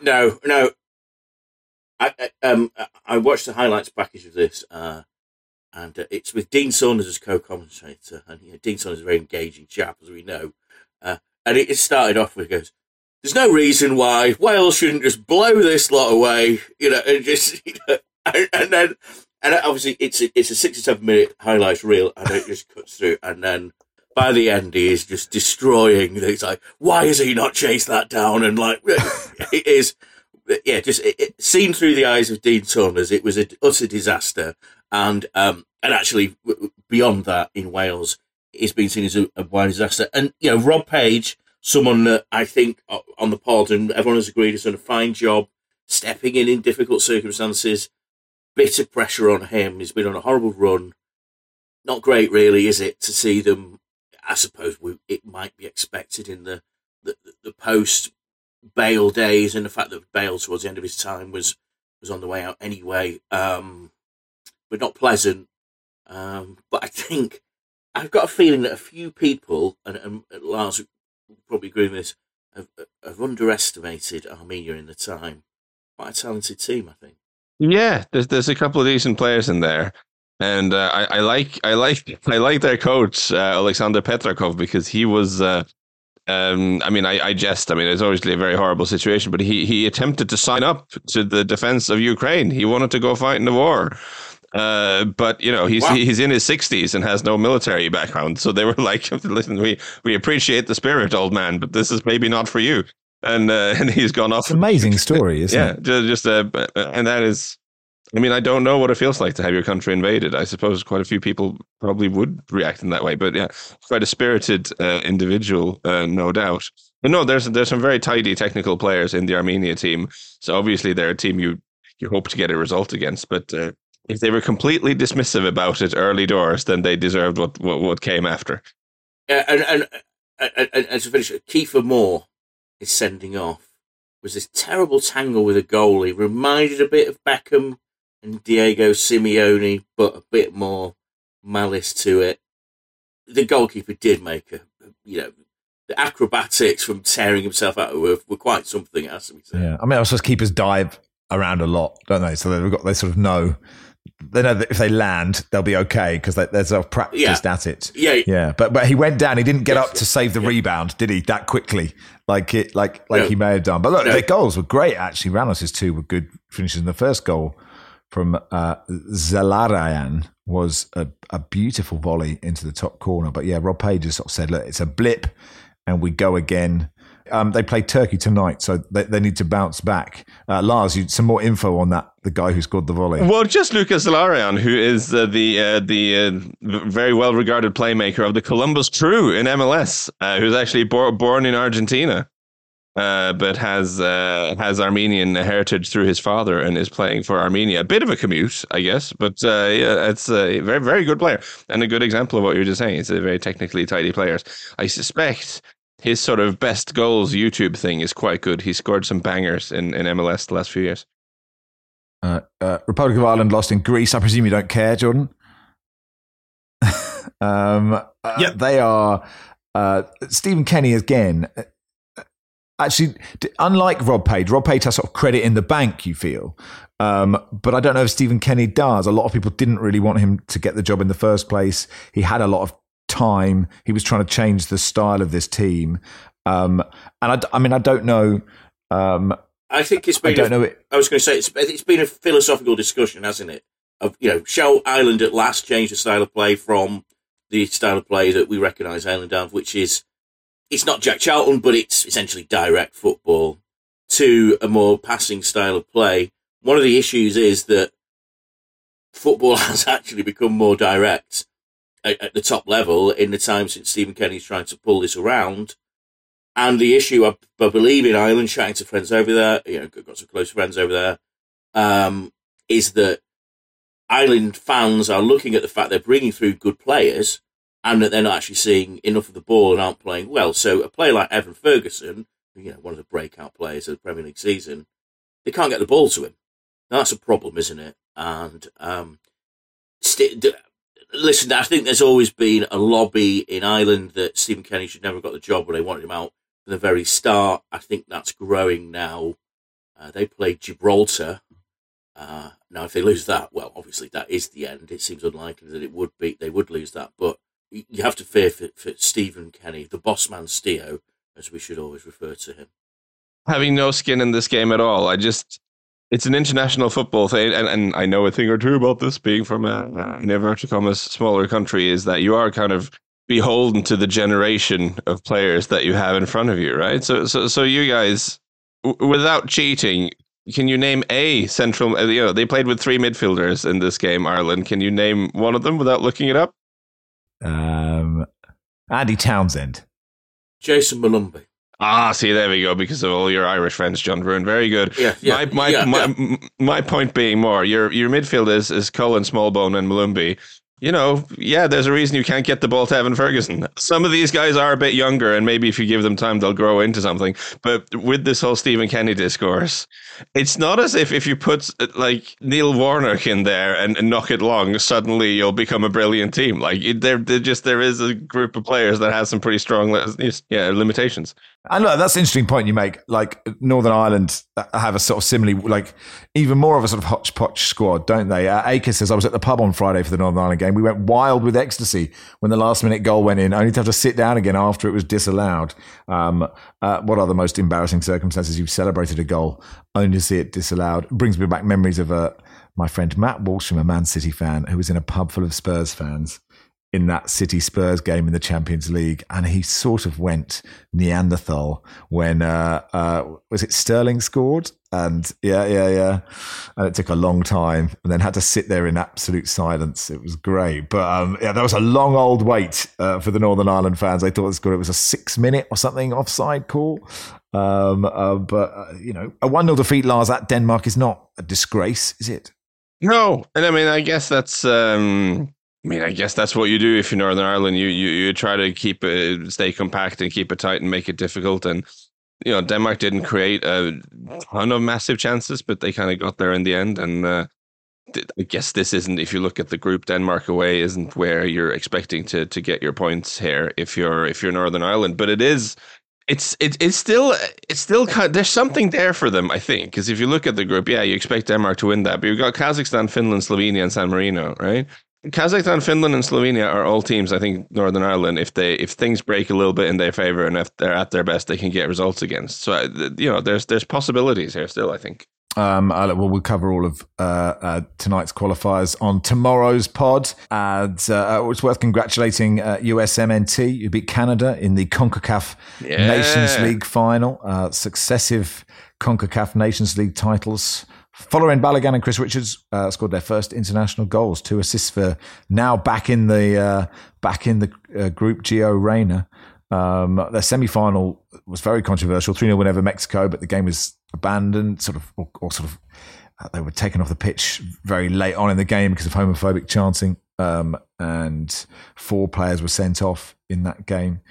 D: No, no. I, I um I watched the highlights package of this, uh, and uh, it's with Dean Saunders as co-commentator, and you know, Dean Saunders is a very engaging chap, as we know. And it, started off with goes, "There's no reason why Wales shouldn't just blow this lot away," you know, and just you know, and, and then and obviously it's a, it's a 67 minute highlights reel, and it just cuts through, and then. By the end, he is just destroying. He's like, "Why has he not chased that down?" And like, it is yeah, just it, it, seen through the eyes of Dean Saunders, it was an utter disaster. And um, and actually, beyond that, in Wales, it's been seen as a, wide disaster. And you know, Rob Page, someone that I think on the pod and everyone has agreed has done a fine job stepping in in difficult circumstances. Bit of pressure on him. He's been on a horrible run. Not great, really, is it, to see them? I suppose we, it might be expected in the the, the post Bale days and the fact that Bale towards the end of his time was was on the way out anyway, um, but not pleasant. Um, but I think I've got a feeling that a few people, and, and Lars will probably agree with this, have, have underestimated Armenia in the time. Quite a talented team, I think.
E: Yeah, there's there's a couple of decent players in there, and uh, I, I like I like I like their coach uh, Alexander Petrakov because he was. Uh, um, I mean, I, I jest. I mean, it's obviously a very horrible situation, but he he attempted to sign up to the defense of Ukraine. He wanted to go fight in the war. Uh, but you know he's
D: Wow.
E: he's in his sixties and has no military background, so they were like, "Listen, we we appreciate the spirit, old man, but this is maybe not for you." And uh, and he's gone off
B: It's an amazing story, isn't
E: yeah,
B: it?
E: ju- just uh, and that is, I mean, I don't know what it feels like to have your country invaded. I suppose quite a few people probably would react in that way, but yeah, quite a spirited uh, individual, uh, no doubt. But no, there's there's some very tidy technical players in the Armenia team, so obviously they're a team you you hope to get a result against. But uh, if they were completely dismissive about it early doors, then they deserved what what, what came after.
D: Uh, and, and, and, and, and to finish, Kieffer Moore is sending off. Was this terrible tangle with a goalie? Reminded a bit of Beckham and Diego Simeone, but a bit more malice to it. The goalkeeper did make a, you know, the acrobatics from tearing himself out were, were quite something, has to be said.
B: Yeah, I mean, I suppose keepers dive around a lot, don't they? So they've got they sort of know they know that if they land, they'll be okay because they, of practiced at it.
D: Yeah,
B: Yeah, but but he went down. He didn't get
D: Yes,
B: up to save the
D: yeah.
B: rebound, did he? That quickly, like it, like like
D: No.
B: he may have done. But look,
D: No.
B: their goals were great. Actually, Ranos's two were good finishes. And the first goal from uh, Zelarayan was a, a beautiful volley into the top corner. But yeah, Rob Page just sort of said, "Look, it's a blip, and we go again." Um, they play Turkey tonight, so they, they need to bounce back. Uh, Lars, you some more info on that? The guy who scored the volley.
E: Well, just Lucas Zelarayan, who is uh, the uh, the uh, very well regarded playmaker of the Columbus Crew in MLS, uh, who's actually bor- born in Argentina, uh, but has uh, has Armenian heritage through his father and is playing for Armenia. A bit of a commute, I guess, but yeah, it's a very very good player and a good example of what you were just saying. It's a very technically tidy player. I suspect. His sort of best goals YouTube thing is quite good. He scored some bangers in, in MLS the last few years.
B: Uh, uh, Republic of Ireland lost in Greece. I presume you don't care, Jordan. um, uh,
A: Yeah.
B: they are. Uh, Stephen Kenny again. uh, actually, unlike Rob Page, Rob Page has sort of credit in the bank. You feel, um, but I don't know if Stephen Kenny does. A lot of people didn't really want him to get the job in the first place. He had a lot of time. He was trying to change the style of this team, um, and I, I, mean, I don't know. Um,
D: I think it's been. I don't a, know. It, I was going to say it's, it's been a philosophical discussion, hasn't it? Of you know, shall Ireland at last change the style of play from the style of play that we recognise Ireland have, which is it's not Jack Charlton, but it's essentially direct football to a more passing style of play. One of the issues is that football has actually become more direct at, the top level in the time since Stephen Kenny's trying to pull this around. And the issue, I, I believe, in Ireland, chatting to friends over there, you know, got some close friends over there, um, is that Ireland fans are looking at the fact they're bringing through good players, and that they're not actually seeing enough of the ball and aren't playing well. So a player like Evan Ferguson, you know, one of the breakout players of the Premier League season, they can't get the ball to him. Now, that's a problem, isn't it? And um, st- listen, I think there's always been a lobby in Ireland that Stephen Kenny should never have got the job when they wanted him out from the very start. I think that's growing now. Uh, they played Gibraltar. Uh, now, if they lose that, well, obviously that is the end. It seems unlikely that it would be. They would lose that, but you have to fear for, for Stephen Kenny, the boss man Steo, as we should always refer to him.
E: Having no skin in this game at all. I just, it's an international football thing, and, and I know a thing or two about this being from a, an come a smaller country, is that you are kind of beholden to the generation of players that you have in front of you, right? So, so, so you guys, w- without cheating, can you name a central? You know, they played with three midfielders in this game, Ireland. Can you name one of them without looking it up?
B: Um, Andy Townsend.
D: Jayson Molumby.
E: Ah, see, there we go. Because of all your Irish friends, John Brewin. Very good.
D: Yeah, yeah,
E: my my,
D: yeah,
E: my, yeah. my point being more your your midfield is is Cullen, Smallbone, and Molumby you know, yeah, there's a reason you can't get the ball to Evan Ferguson. Some of these guys are a bit younger, and maybe if you give them time, they'll grow into something. But with this whole Stephen Kenny discourse, it's not as if if you put like Neil Warnock in there and, and knock it long, suddenly you'll become a brilliant team. Like there, just there is a group of players that has some pretty strong, yeah, limitations.
B: And look, that's an interesting point you make. Like Northern Ireland have a sort of similarly, like even more of a sort of hodgepodge squad, don't they? Uh, Acre says, I was at the pub on Friday for the Northern Ireland game. We went wild with ecstasy when the last minute goal went in, only to have to sit down again after it was disallowed. Um, uh, what are the most embarrassing circumstances? You've celebrated a goal only to see it disallowed. It brings me back memories of uh, my friend Matt Walsh, from a Man City fan, who was in a pub full of Spurs fans in that City Spurs game in the Champions League, and he sort of went Neanderthal when uh, uh, was it Sterling scored, and yeah, yeah, yeah, and it took a long time, and then had to sit there in absolute silence. It was great, but um, yeah, that was a long old wait uh, for the Northern Ireland fans. They thought it was good. It was a six minute or something offside call. Um, uh, but uh, you know, a one 0 defeat, Lars at Denmark is not a disgrace, is it?
E: No, and I mean, I guess that's. Um I mean, I guess that's what you do if you're Northern Ireland. You you, you try to keep it, stay compact and keep it tight and make it difficult. And you know, Denmark didn't create a ton of massive chances, but they kind of got there in the end. And uh, I guess this isn't, if you look at the group, Denmark away isn't where you're expecting to to get your points here if you're if you're Northern Ireland. But it is. It's it, it's still it's still kind of, there's something there for them I think because if you look at the group yeah you expect Denmark to win that but you've got Kazakhstan Finland Slovenia and San Marino right Kazakhstan, Finland, and Slovenia are all teams. I think Northern Ireland, if they if things break a little bit in their favor and if they're at their best, they can get results against. So uh, you know, there's there's possibilities here still. I think.
B: Um, uh, well, we'll cover all of uh, uh, tonight's qualifiers on tomorrow's pod. And uh, uh it's worth congratulating USMNT, who beat Canada in the CONCACAF yeah. Nations League final. successive CONCACAF Nations League titles Folarin Balogun and Chris Richards uh, scored their first international goals, two assists for now back in the uh, back in the uh, group. Gio Reyna. Um, their semi final was very controversial. 3 0 win over Mexico, but the game was abandoned, sort of, or, or sort of, uh, they were taken off the pitch very late on in the game because of homophobic chanting. Um, and four players were sent off in that game.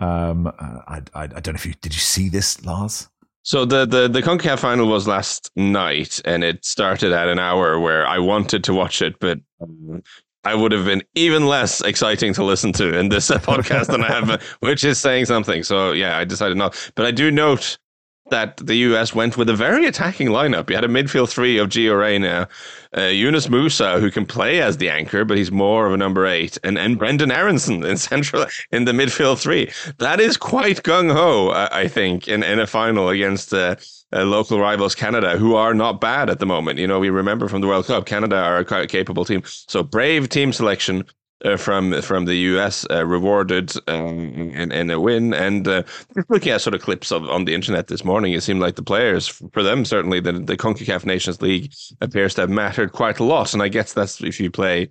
B: Um, uh, I, I, I, don't know if you did you see this, Lars?
E: So the the the Concacaf final was last night, and it started at an hour where I wanted to watch it, but um, I would have been even less exciting to listen to in this podcast than I have, which is saying something. So yeah, I decided not. But I do note that the US went with a very attacking lineup. You had a midfield three of Gio Reyna, uh, Yunus Musah, who can play as the anchor, but he's more of a number eight, and, and Brenden Aaronson in central in the midfield three. That is quite gung ho, I think, in, in a final against uh, uh, local rivals Canada, who are not bad at the moment. You know, we remember from the World Cup, Canada are a capable team. So brave team selection uh, from from the US uh, rewarded um, in, in a win. And uh, looking at sort of clips of on the internet this morning, it seemed like the players for them certainly the the Concacaf Nations League appears to have mattered quite a lot. And I guess that's if you play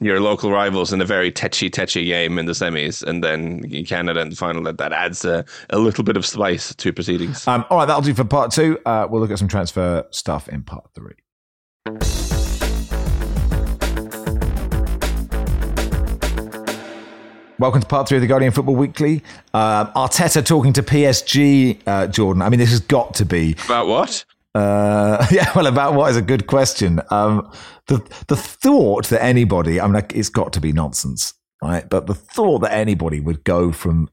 E: your local rivals in a very tetchy tetchy game in the semis and then Canada in the final that, that adds a, a little bit of spice to proceedings.
B: Um, all right, that'll do for part two. Uh, we'll look at some transfer stuff in part three. Welcome to part three of the Guardian Football Weekly. Uh, Arteta talking to PSG, uh, Jordan. I mean, this has got to be
E: about what?
B: Uh, yeah, well, about what is a good question. Um, the the thought that anybody, I mean, like, it's got to be nonsense, right? But the thought that anybody would go from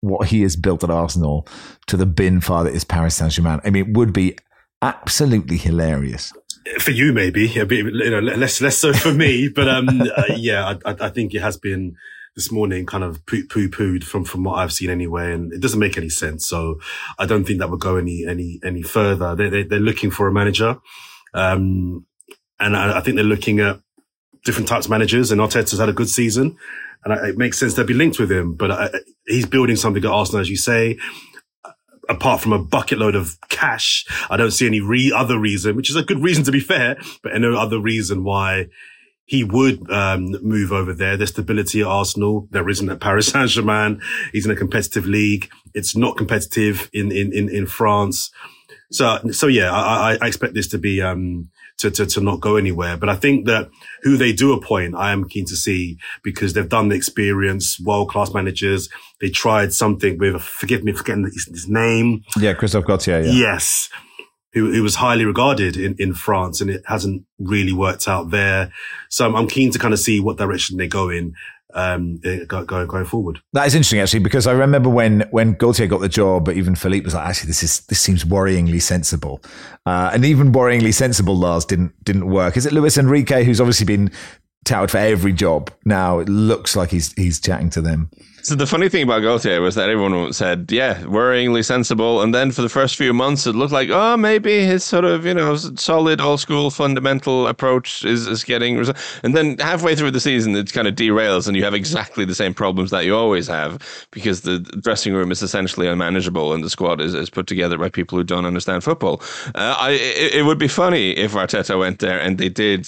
B: what he has built at Arsenal to the bin fire that is Paris Saint Germain, I mean, it would be absolutely hilarious.
A: For you, maybe a bit, you know, less less so for me, but um, uh, yeah, I, I think it has been this morning kind of poo pooed from, from what I've seen anyway. And it doesn't make any sense. So I don't think that would go any, any, any further. They, they, they're looking for a manager. Um, and I, I, think they're looking at different types of managers and Arteta's had a good season and I, it makes sense to be linked with him, but I, he's building something at Arsenal, as you say. Apart from a bucket load of cash, I don't see any re- other reason, which is a good reason to be fair, but no other reason why he would um, move over there. There's stability at Arsenal. There isn't at Paris Saint Germain. He's in a competitive league. It's not competitive in in in, in France. So so yeah, I, I expect this to be um, to, to to not go anywhere. But I think that who they do appoint, I am keen to see because they've done the experience, world class managers. They tried something with forgive me forgetting his, his name.
B: Yeah, Christophe Galtier. Yeah.
A: Yes who, who was highly regarded in, in France and it hasn't really worked out there. So I'm, I'm keen to kind of see what direction they go in um, eh, going going forward.
B: That is interesting actually because I remember when when Galtier got the job, but even Philippe was like, actually, this is this seems worryingly sensible, uh, and even worryingly sensible Lars didn't didn't work. Is it Luis Enrique who's obviously been touted for every job. Now it looks like he's he's chatting to them.
E: So the funny thing about Galtier was that everyone said, "Yeah, worryingly sensible," and then for the first few months, it looked like, oh, maybe his sort of you know solid old school fundamental approach is is getting. And then halfway through the season, it kind of derails, and you have exactly the same problems that you always have because the dressing room is essentially unmanageable, and the squad is, is put together by people who don't understand football. Uh, I it, it would be funny if Arteta went there and they did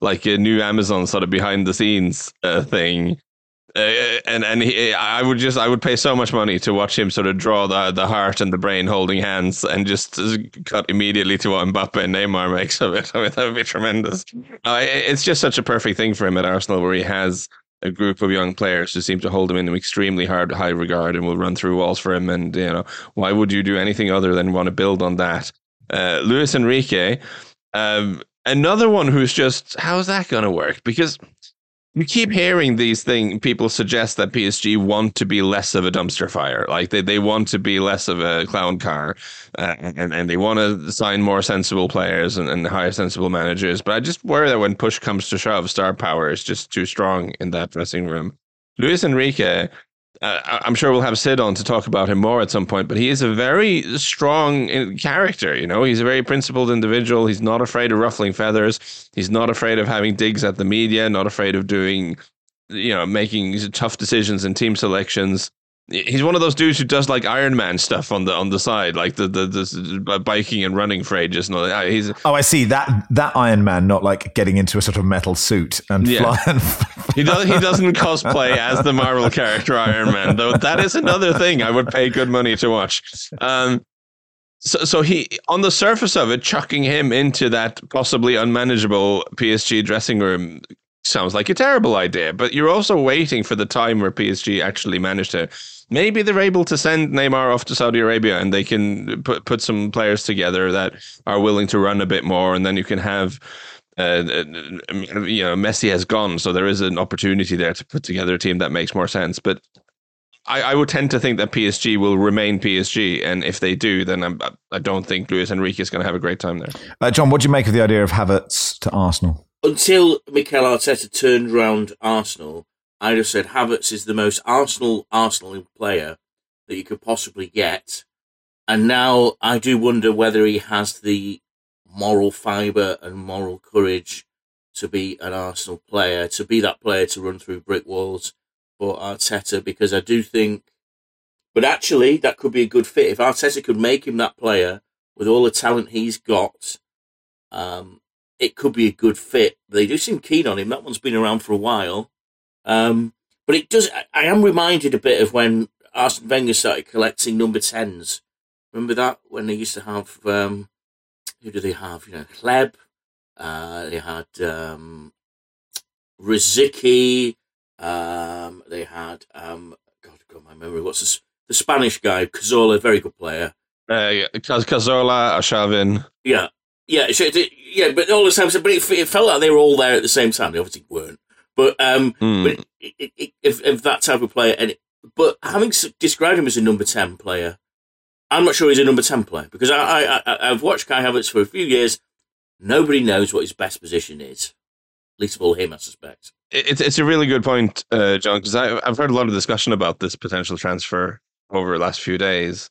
E: like a new Amazon sort of behind the scenes uh, thing. Uh, and and he, I would just I would pay so much money to watch him sort of draw the the heart and the brain holding hands and just cut immediately to what Mbappe and Neymar makes of it. I mean that would be tremendous. Uh, it's just such a perfect thing for him at Arsenal where he has a group of young players who seem to hold him in extremely hard high regard and will run through walls for him. And you know why would you do anything other than want to build on that? Uh, Luis Enrique. Um, Another one who's just how's that going to work? Because you keep hearing these things. People suggest that PSG want to be less of a dumpster fire, like they, they want to be less of a clown car, uh, and and they want to sign more sensible players and, and hire sensible managers. But I just worry that when push comes to shove, star power is just too strong in that dressing room. Luis Enrique uh, I'm sure we'll have Sid on to talk about him more at some point, but he is a very strong uh, character. You know, he's a very principled individual. He's not afraid of ruffling feathers. He's not afraid of having digs at the media, not afraid of doing, you know, making tough decisions and team selections he's one of those dudes who does like Iron Man stuff on the on the side, like the the, the biking and running for ages. No, he's
B: oh, I see that that Iron Man, not like getting into a sort of metal suit and yeah. flying.
E: he does he doesn't cosplay as the Marvel character Iron Man, though. That is another thing I would pay good money to watch. Um, so, so he on the surface of it, chucking him into that possibly unmanageable PSG dressing room sounds like a terrible idea. But you're also waiting for the time where PSG actually managed to maybe they're able to send Neymar off to Saudi Arabia and they can put put some players together that are willing to run a bit more, and then you can have. Uh, you know, Messi has gone, so there is an opportunity there to put together a team that makes more sense. But I, I would tend to think that PSG will remain PSG, and if they do, then I'm, I don't think Luis Enrique is going to have a great time there.
B: Uh, John, what do you make of the idea of Havertz to Arsenal?
D: Until Mikel Arteta turned around Arsenal, I'd have said Havertz is the most Arsenal Arsenal player that you could possibly get. And now I do wonder whether he has the moral fibre and moral courage to be an Arsenal player, to be that player to run through brick walls for Arteta, because I do think, but actually, that could be a good fit. If Arteta could make him that player with all the talent he's got, um, it could be a good fit. They do seem keen on him. That one's been around for a while. Um, but it does, I am reminded a bit of when Arsene Wenger started collecting number 10s. Remember that? When they used to have, um, who do they have? You know, Hleb. uh, they had um, Rosicky, um, they had, um, God, God, my memory, what's this? the Spanish guy, Cazorla, very good player.
E: Uh, Cazorla, Arshavin.
D: Yeah, yeah, yeah, but all the time, but it, it, felt like they were all there at the same time. They obviously weren't, but um, mm. but it, it, if, if that type of player, and but having described him as a number ten player, I'm not sure he's a number ten player because I, I, I I've watched Kai Havertz for a few years. Nobody knows what his best position is, least of all him, I suspect.
E: It's it's a really good point, uh, John, because I've heard a lot of discussion about this potential transfer over the last few days.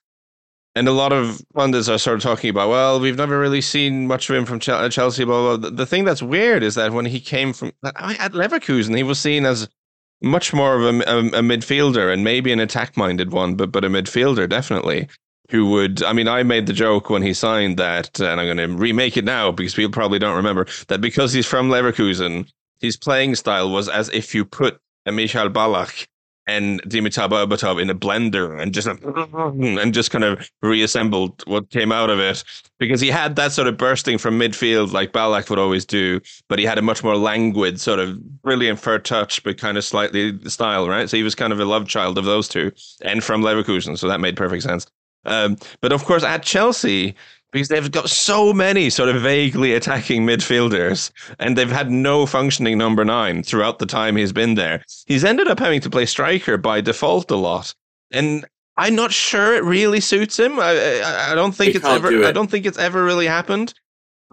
E: And a lot of pundits are sort of talking about, well, we've never really seen much of him from Chelsea. Blah, blah. The thing that's weird is that when he came from at Leverkusen, he was seen as much more of a, a, a midfielder and maybe an attack-minded one, but but a midfielder definitely. Who would? I mean, I made the joke when he signed that, and I'm going to remake it now because people probably don't remember that because he's from Leverkusen, his playing style was as if you put a Michael Ballack and Dimitar Berbatov in a blender and just and just kind of reassembled what came out of it because he had that sort of bursting from midfield like Ballack would always do, but he had a much more languid sort of brilliant first touch but kind of slightly style, right? So he was kind of a love child of those two and from Leverkusen, so that made perfect sense. Um, but of course, at Chelsea, because they've got so many sort of vaguely attacking midfielders and they've had no functioning number nine throughout the time he's been there. He's ended up having to play striker by default a lot. And I'm not sure it really suits him. I, I, I don't think he it's ever do it. I don't think it's ever really happened.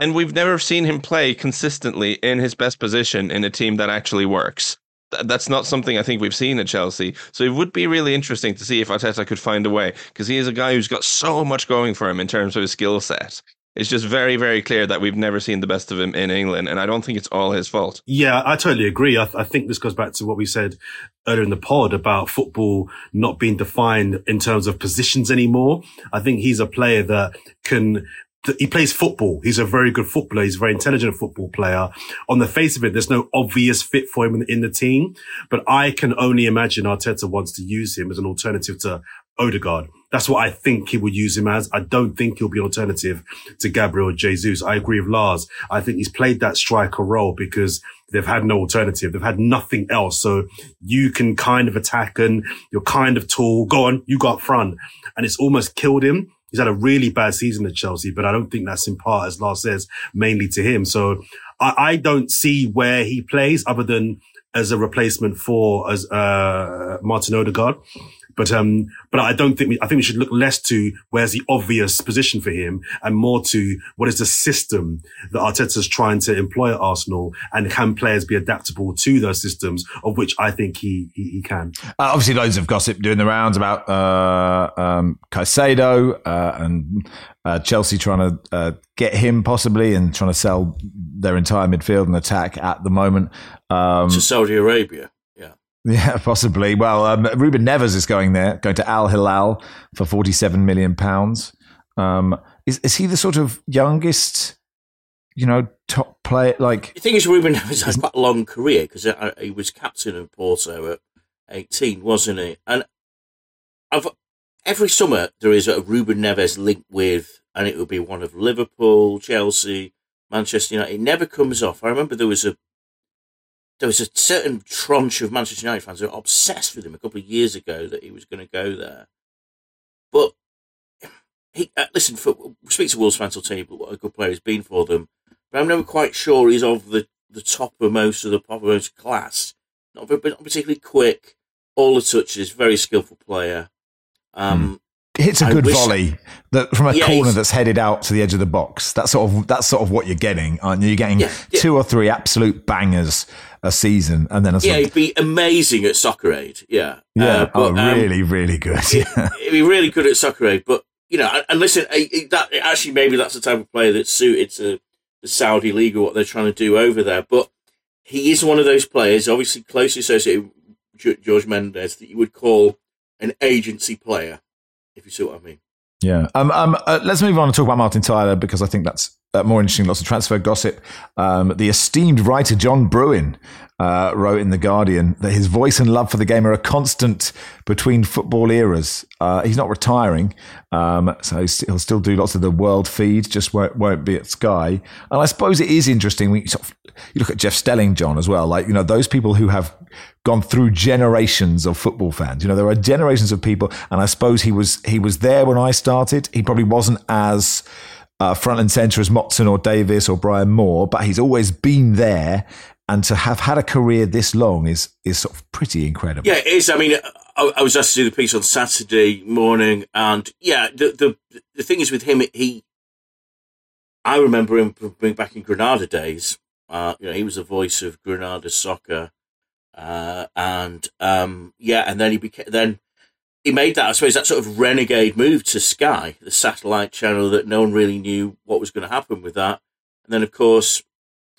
E: And we've never seen him play consistently in his best position in a team that actually works that's not something I think we've seen at Chelsea. So it would be really interesting to see if Arteta could find a way because he is a guy who's got so much going for him in terms of his skill set. It's just very, very clear that we've never seen the best of him in England, and I don't think it's all his fault.
A: Yeah, I totally agree. I, th- I think this goes back to what we said earlier in the pod about football not being defined in terms of positions anymore. I think he's a player that can he plays football. He's a very good footballer. He's a very intelligent football player. On the face of it, there's no obvious fit for him in, in, the team, but I can only imagine Arteta wants to use him as an alternative to Odegaard. That's what I think he would use him as. I don't think he'll be an alternative to Gabriel Jesus. I agree with Lars. I think he's played that striker role because they've had no alternative. They've had nothing else. So you can kind of attack and you're kind of tall. Go on, you got front. And it's almost killed him he's had a really bad season at Chelsea, but I don't think that's in part, as Lars says, mainly to him. So I, I don't see where he plays other than as a replacement for as uh, Martin Odegaard. But um, but I don't think we, I think we should look less to where's the obvious position for him and more to what is the system that Arteta's trying to employ at Arsenal and can players be adaptable to those systems of which I think he he, he can.
B: Uh, obviously, loads of gossip doing the rounds about uh, um, Caicedo uh, and uh, Chelsea trying to uh, get him possibly and trying to sell their entire midfield and attack at the moment
D: um, to Saudi Arabia.
B: Yeah, possibly. Well, um, Ruben Neves is going there, going to Al Hilal for forty-seven million pounds. Um, is is he the sort of youngest, you know, top player? Like,
D: the thing is, Ruben Neves had quite a long career because he was captain of Porto at eighteen, wasn't he? And I've, every summer there is a Ruben Neves linked with, and it would be one of Liverpool, Chelsea, Manchester United. It never comes off. I remember there was a there was a certain tranche of Manchester United fans who were obsessed with him a couple of years ago that he was going to go there. But he, uh, listen, for, speak to Wolves fans will tell you what a good player he's been for them. But I'm never quite sure he's of the, the toppermost of most of the toppermost class. Not, not particularly quick, all the touches, very skillful player. Um,
B: hits a good volley that from a
D: Yeah,
B: corner that's headed out to the edge of the box. That's sort of that's sort of what you're getting, aren't you? You're getting
D: Yeah, yeah.
B: two or three absolute bangers a season, and then a
D: yeah, he'd be amazing at Soccer Aid. Yeah,
B: yeah,
D: Uh,
B: oh,
D: but, um,
B: really, really good. Yeah,
D: he'd be really good at Soccer Aid. But you know, and, listen, that actually maybe that's the type of player that's suited to the Saudi league or what they're trying to do over there. But he is one of those players, obviously closely associated with Jorge Mendes, that you would call an agency player, if you see what I mean.
B: yeah. Um, um, uh, let's move on and talk about Martin Tyler because I think that's uh, more interesting. Lots of transfer gossip. Um, the esteemed writer John Brewin uh, wrote in the Guardian that his voice and love for the game are a constant between football eras. Uh, he's not retiring, um, so he'll still do lots of the world feed, just won't, won't be at Sky. And I suppose it is interesting when you, sort of, you look at Jeff Stelling, John, as well. Like you know, those people who have gone through generations of football fans. You know, there are generations of people, and I suppose he was he was there when I started. He probably wasn't as uh, front and center as Motson or Davies or Brian Moore, but he's always been there. And to have had a career this long is is sort of pretty incredible.
D: Yeah, it is. I mean, I, I was asked to do the piece on Saturday morning, and yeah, the the the thing is with him, he. I remember him being back in Granada days. Uh, you know, he was the voice of Granada soccer, uh, and um, yeah, and then he became then he made that I suppose that sort of renegade move to Sky, the satellite channel that no one really knew what was going to happen with that, and then of course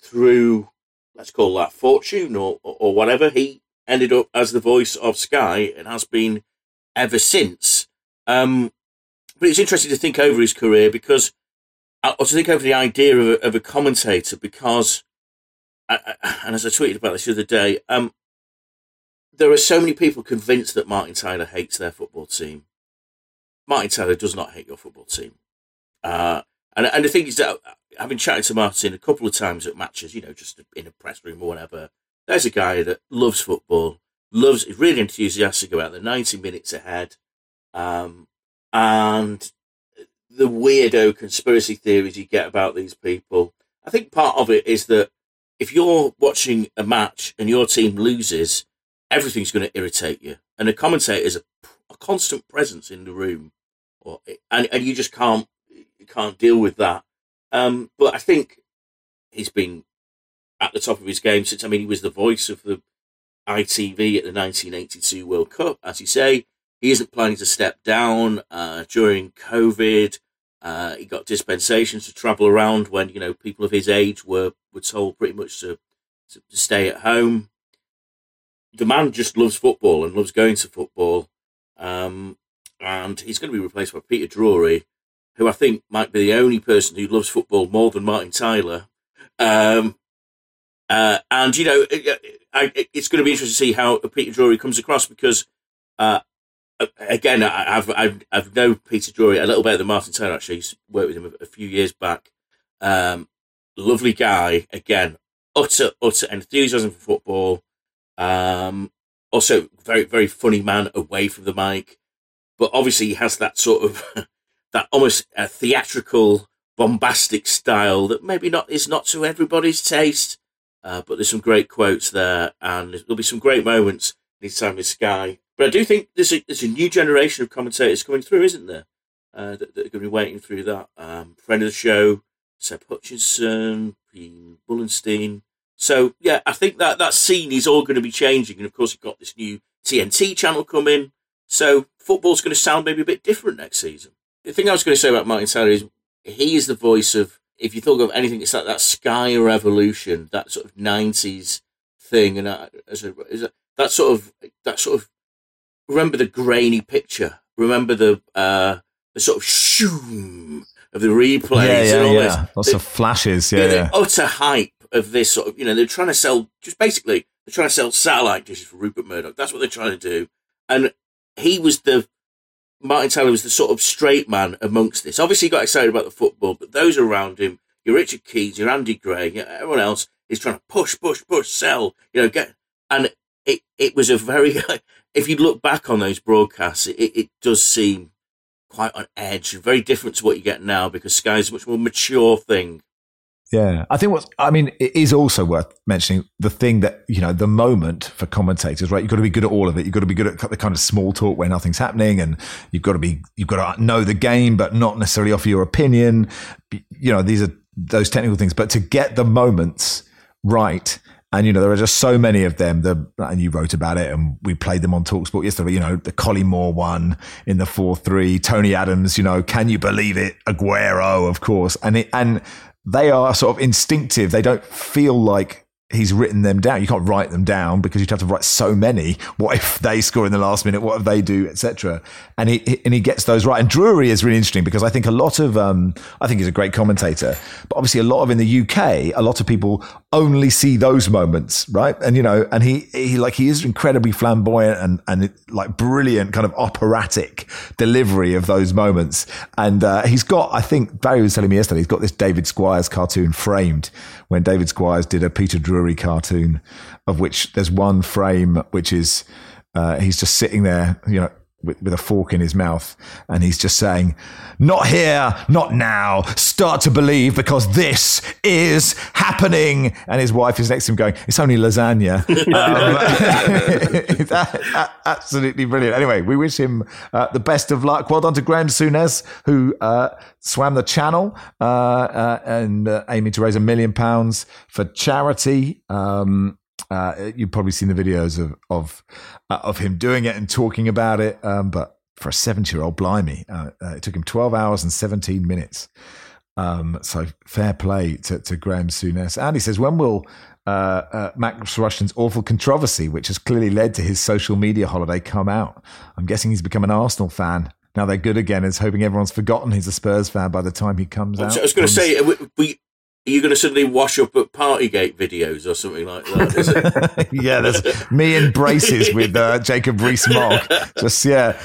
D: through let's call that fortune or or, whatever he ended up as the voice of Sky and has been ever since. Um, but it's interesting to think over his career because, uh, or to think over the idea of a, of a commentator because, I, I, and as I tweeted about this the other day, um, there are so many people convinced that Martin Tyler hates their football team. Martin Tyler does not hate your football team. Uh, and, and the thing is that having chatted to Martin a couple of times at matches, you know, just in a press room or whatever, there's a guy that loves football, loves, is really enthusiastic about the 90 minutes ahead, um, and the weirdo conspiracy theories you get about these people. I think part of it is that if you're watching a match and your team loses, everything's going to irritate you, and a commentator is a, a constant presence in the room, or and and you just can't you can't deal with that. Um, but I think he's been at the top of his game since. I mean, he was the voice of the ITV at the 1982 World Cup. As you say, he isn't planning to step down uh, during COVID. Uh, he got dispensations to travel around when you know people of his age were were told pretty much to, to stay at home. The man just loves football and loves going to football, um, and he's going to be replaced by Peter Drury, who I think might be the only person who loves football more than Martin Tyler. Um, uh, and you know, it, I, it's going to be interesting to see how Peter Drury comes across because, uh, again, I, I've, I've I've known Peter Drury a little better than Martin Tyler. Actually, He's worked with him a, a few years back. Um, lovely guy. Again, utter utter enthusiasm for football. Um, also very very funny man away from the mic, but obviously he has that sort of that almost uh, theatrical, bombastic style that maybe not is not to everybody's taste. Uh, but there's some great quotes there, and there'll be some great moments this time with Sky. But I do think there's a, there's a new generation of commentators coming through, isn't there? Uh, that, that are going to be waiting through that. Um, friend of the show, Seb Hutchinson, Ian Bullenstein. So yeah, I think that that scene is all going to be changing, and of course, you've got this new TNT channel coming. So football's going to sound maybe a bit different next season. The thing I was going to say about Martin Tyler is he is the voice of if you think of anything, it's like that Sky Revolution, that sort of nineties thing, and uh, as a, as a, that sort of that sort of remember the grainy picture, remember the uh, the sort of shoom of the replays
B: yeah, yeah,
D: and all
B: yeah.
D: this.
B: Lots
D: The-
B: of flashes. Yeah,
D: yeah,
B: yeah.
D: the utter hype of this sort of, you know, they're trying to sell, just basically, they're trying to sell satellite dishes for Rupert Murdoch. That's what they're trying to do. And he was the, Martin Tyler was the sort of straight man amongst this. Obviously, he got excited about the football, but those around him, your Richard Keys, your Andy Gray, everyone else is trying to push, push, push, sell, you know, get, and it, it was a very, if you look back on those broadcasts, it, it does seem quite on edge, very different to what you get now because Sky is a much more mature thing.
B: Yeah, I think what's, I mean, it is also worth mentioning the thing that, you know, the moment for commentators, right? You've got to be good at all of it. You've got to be good at the kind of small talk where nothing's happening and you've got to be, you've got to know the game, but not necessarily offer your opinion. You know, these are those technical things, but to get the moments right and you know there are just so many of them. The and you wrote about it, and we played them on Talksport yesterday. You know the Collymore one in the four three. Tony Adams. You know, can you believe it? Aguero, of course, and it, and they are sort of instinctive. They don't feel like he's written them down. You can't write them down because you'd have to write so many. What if they score in the last minute? What if they do, etc. And he and he gets those right. And Drury is really interesting because I think a lot of um, I think he's a great commentator, but obviously a lot of in the UK, a lot of people only see those moments, right? And you know, and he he like he is incredibly flamboyant and and like brilliant kind of operatic delivery of those moments. And uh, he's got, I think Barry was telling me yesterday, he's got this David Squires cartoon framed when David Squires did a Peter Drury cartoon, of which there's one frame which is uh, he's just sitting there, you know, with, with, a fork in his mouth, and he's just saying, "Not here, not now. Start to believe because this is happening." And his wife is next to him, going, "It's only lasagna." um, absolutely brilliant. Anyway, we wish him uh, the best of luck. Well done to Graham Souness, who uh, swam the channel uh, uh and uh, aiming to raise a million pounds for charity. Um, uh, you've probably seen the videos of of uh, of him doing it and talking about it. Um, but for a seventy-year-old, blimey, uh, uh, it took him twelve hours and seventeen minutes. Um, so fair play to, to Graham Souness. And he says, when will uh, uh, Max Rushden's awful controversy, which has clearly led to his social media holiday, come out? I'm guessing he's become an Arsenal fan. Now they're good again. Is hoping everyone's forgotten he's a Spurs fan by the time he comes out.
D: I was going to say, we, are you going to suddenly wash up at Partygate videos or something like that?
B: yeah, there's me in braces with uh, Jacob Rees-Mogg. Just yeah,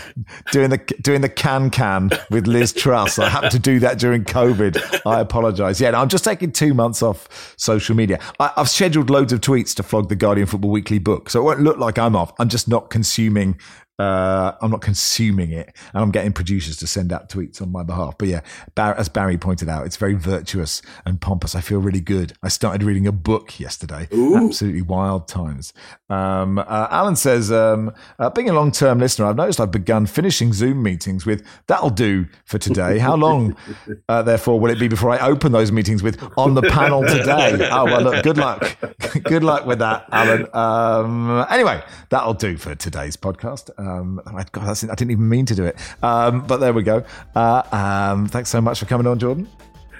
B: doing the doing the can can with Liz Truss. I happened to do that during COVID. I apologise. Yeah, no, I'm just taking two months off social media. I, I've scheduled loads of tweets to flog the Guardian Football Weekly book, so it won't look like I'm off. I'm just not consuming uh, I'm not consuming it, and I'm getting producers to send out tweets on my behalf. But yeah, Bar- as Barry pointed out, it's very virtuous and pompous. I feel really good. I started reading a book yesterday. Ooh. Absolutely wild times. Um, uh, Alan says, um, uh, being a long term listener, I've noticed I've begun finishing Zoom meetings with "That'll do for today." How long, uh, therefore, will it be before I open those meetings with "On the panel today"? Oh well, look, good luck, good luck with that, Alan. Um, anyway, that'll do for today's podcast. Um, I, God, I didn't even mean to do it. Um, but there we go. Uh, um, thanks so much for coming on, Jordan.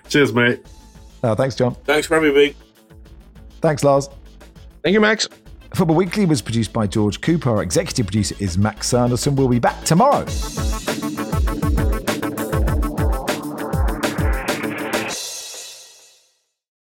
A: Cheers, mate.
B: Uh, thanks, John.
D: Thanks for having me.
B: Thanks, Lars.
E: Thank you, Max.
B: Football Weekly was produced by George Cooper. Our executive producer is Max Sanderson. We'll be back tomorrow.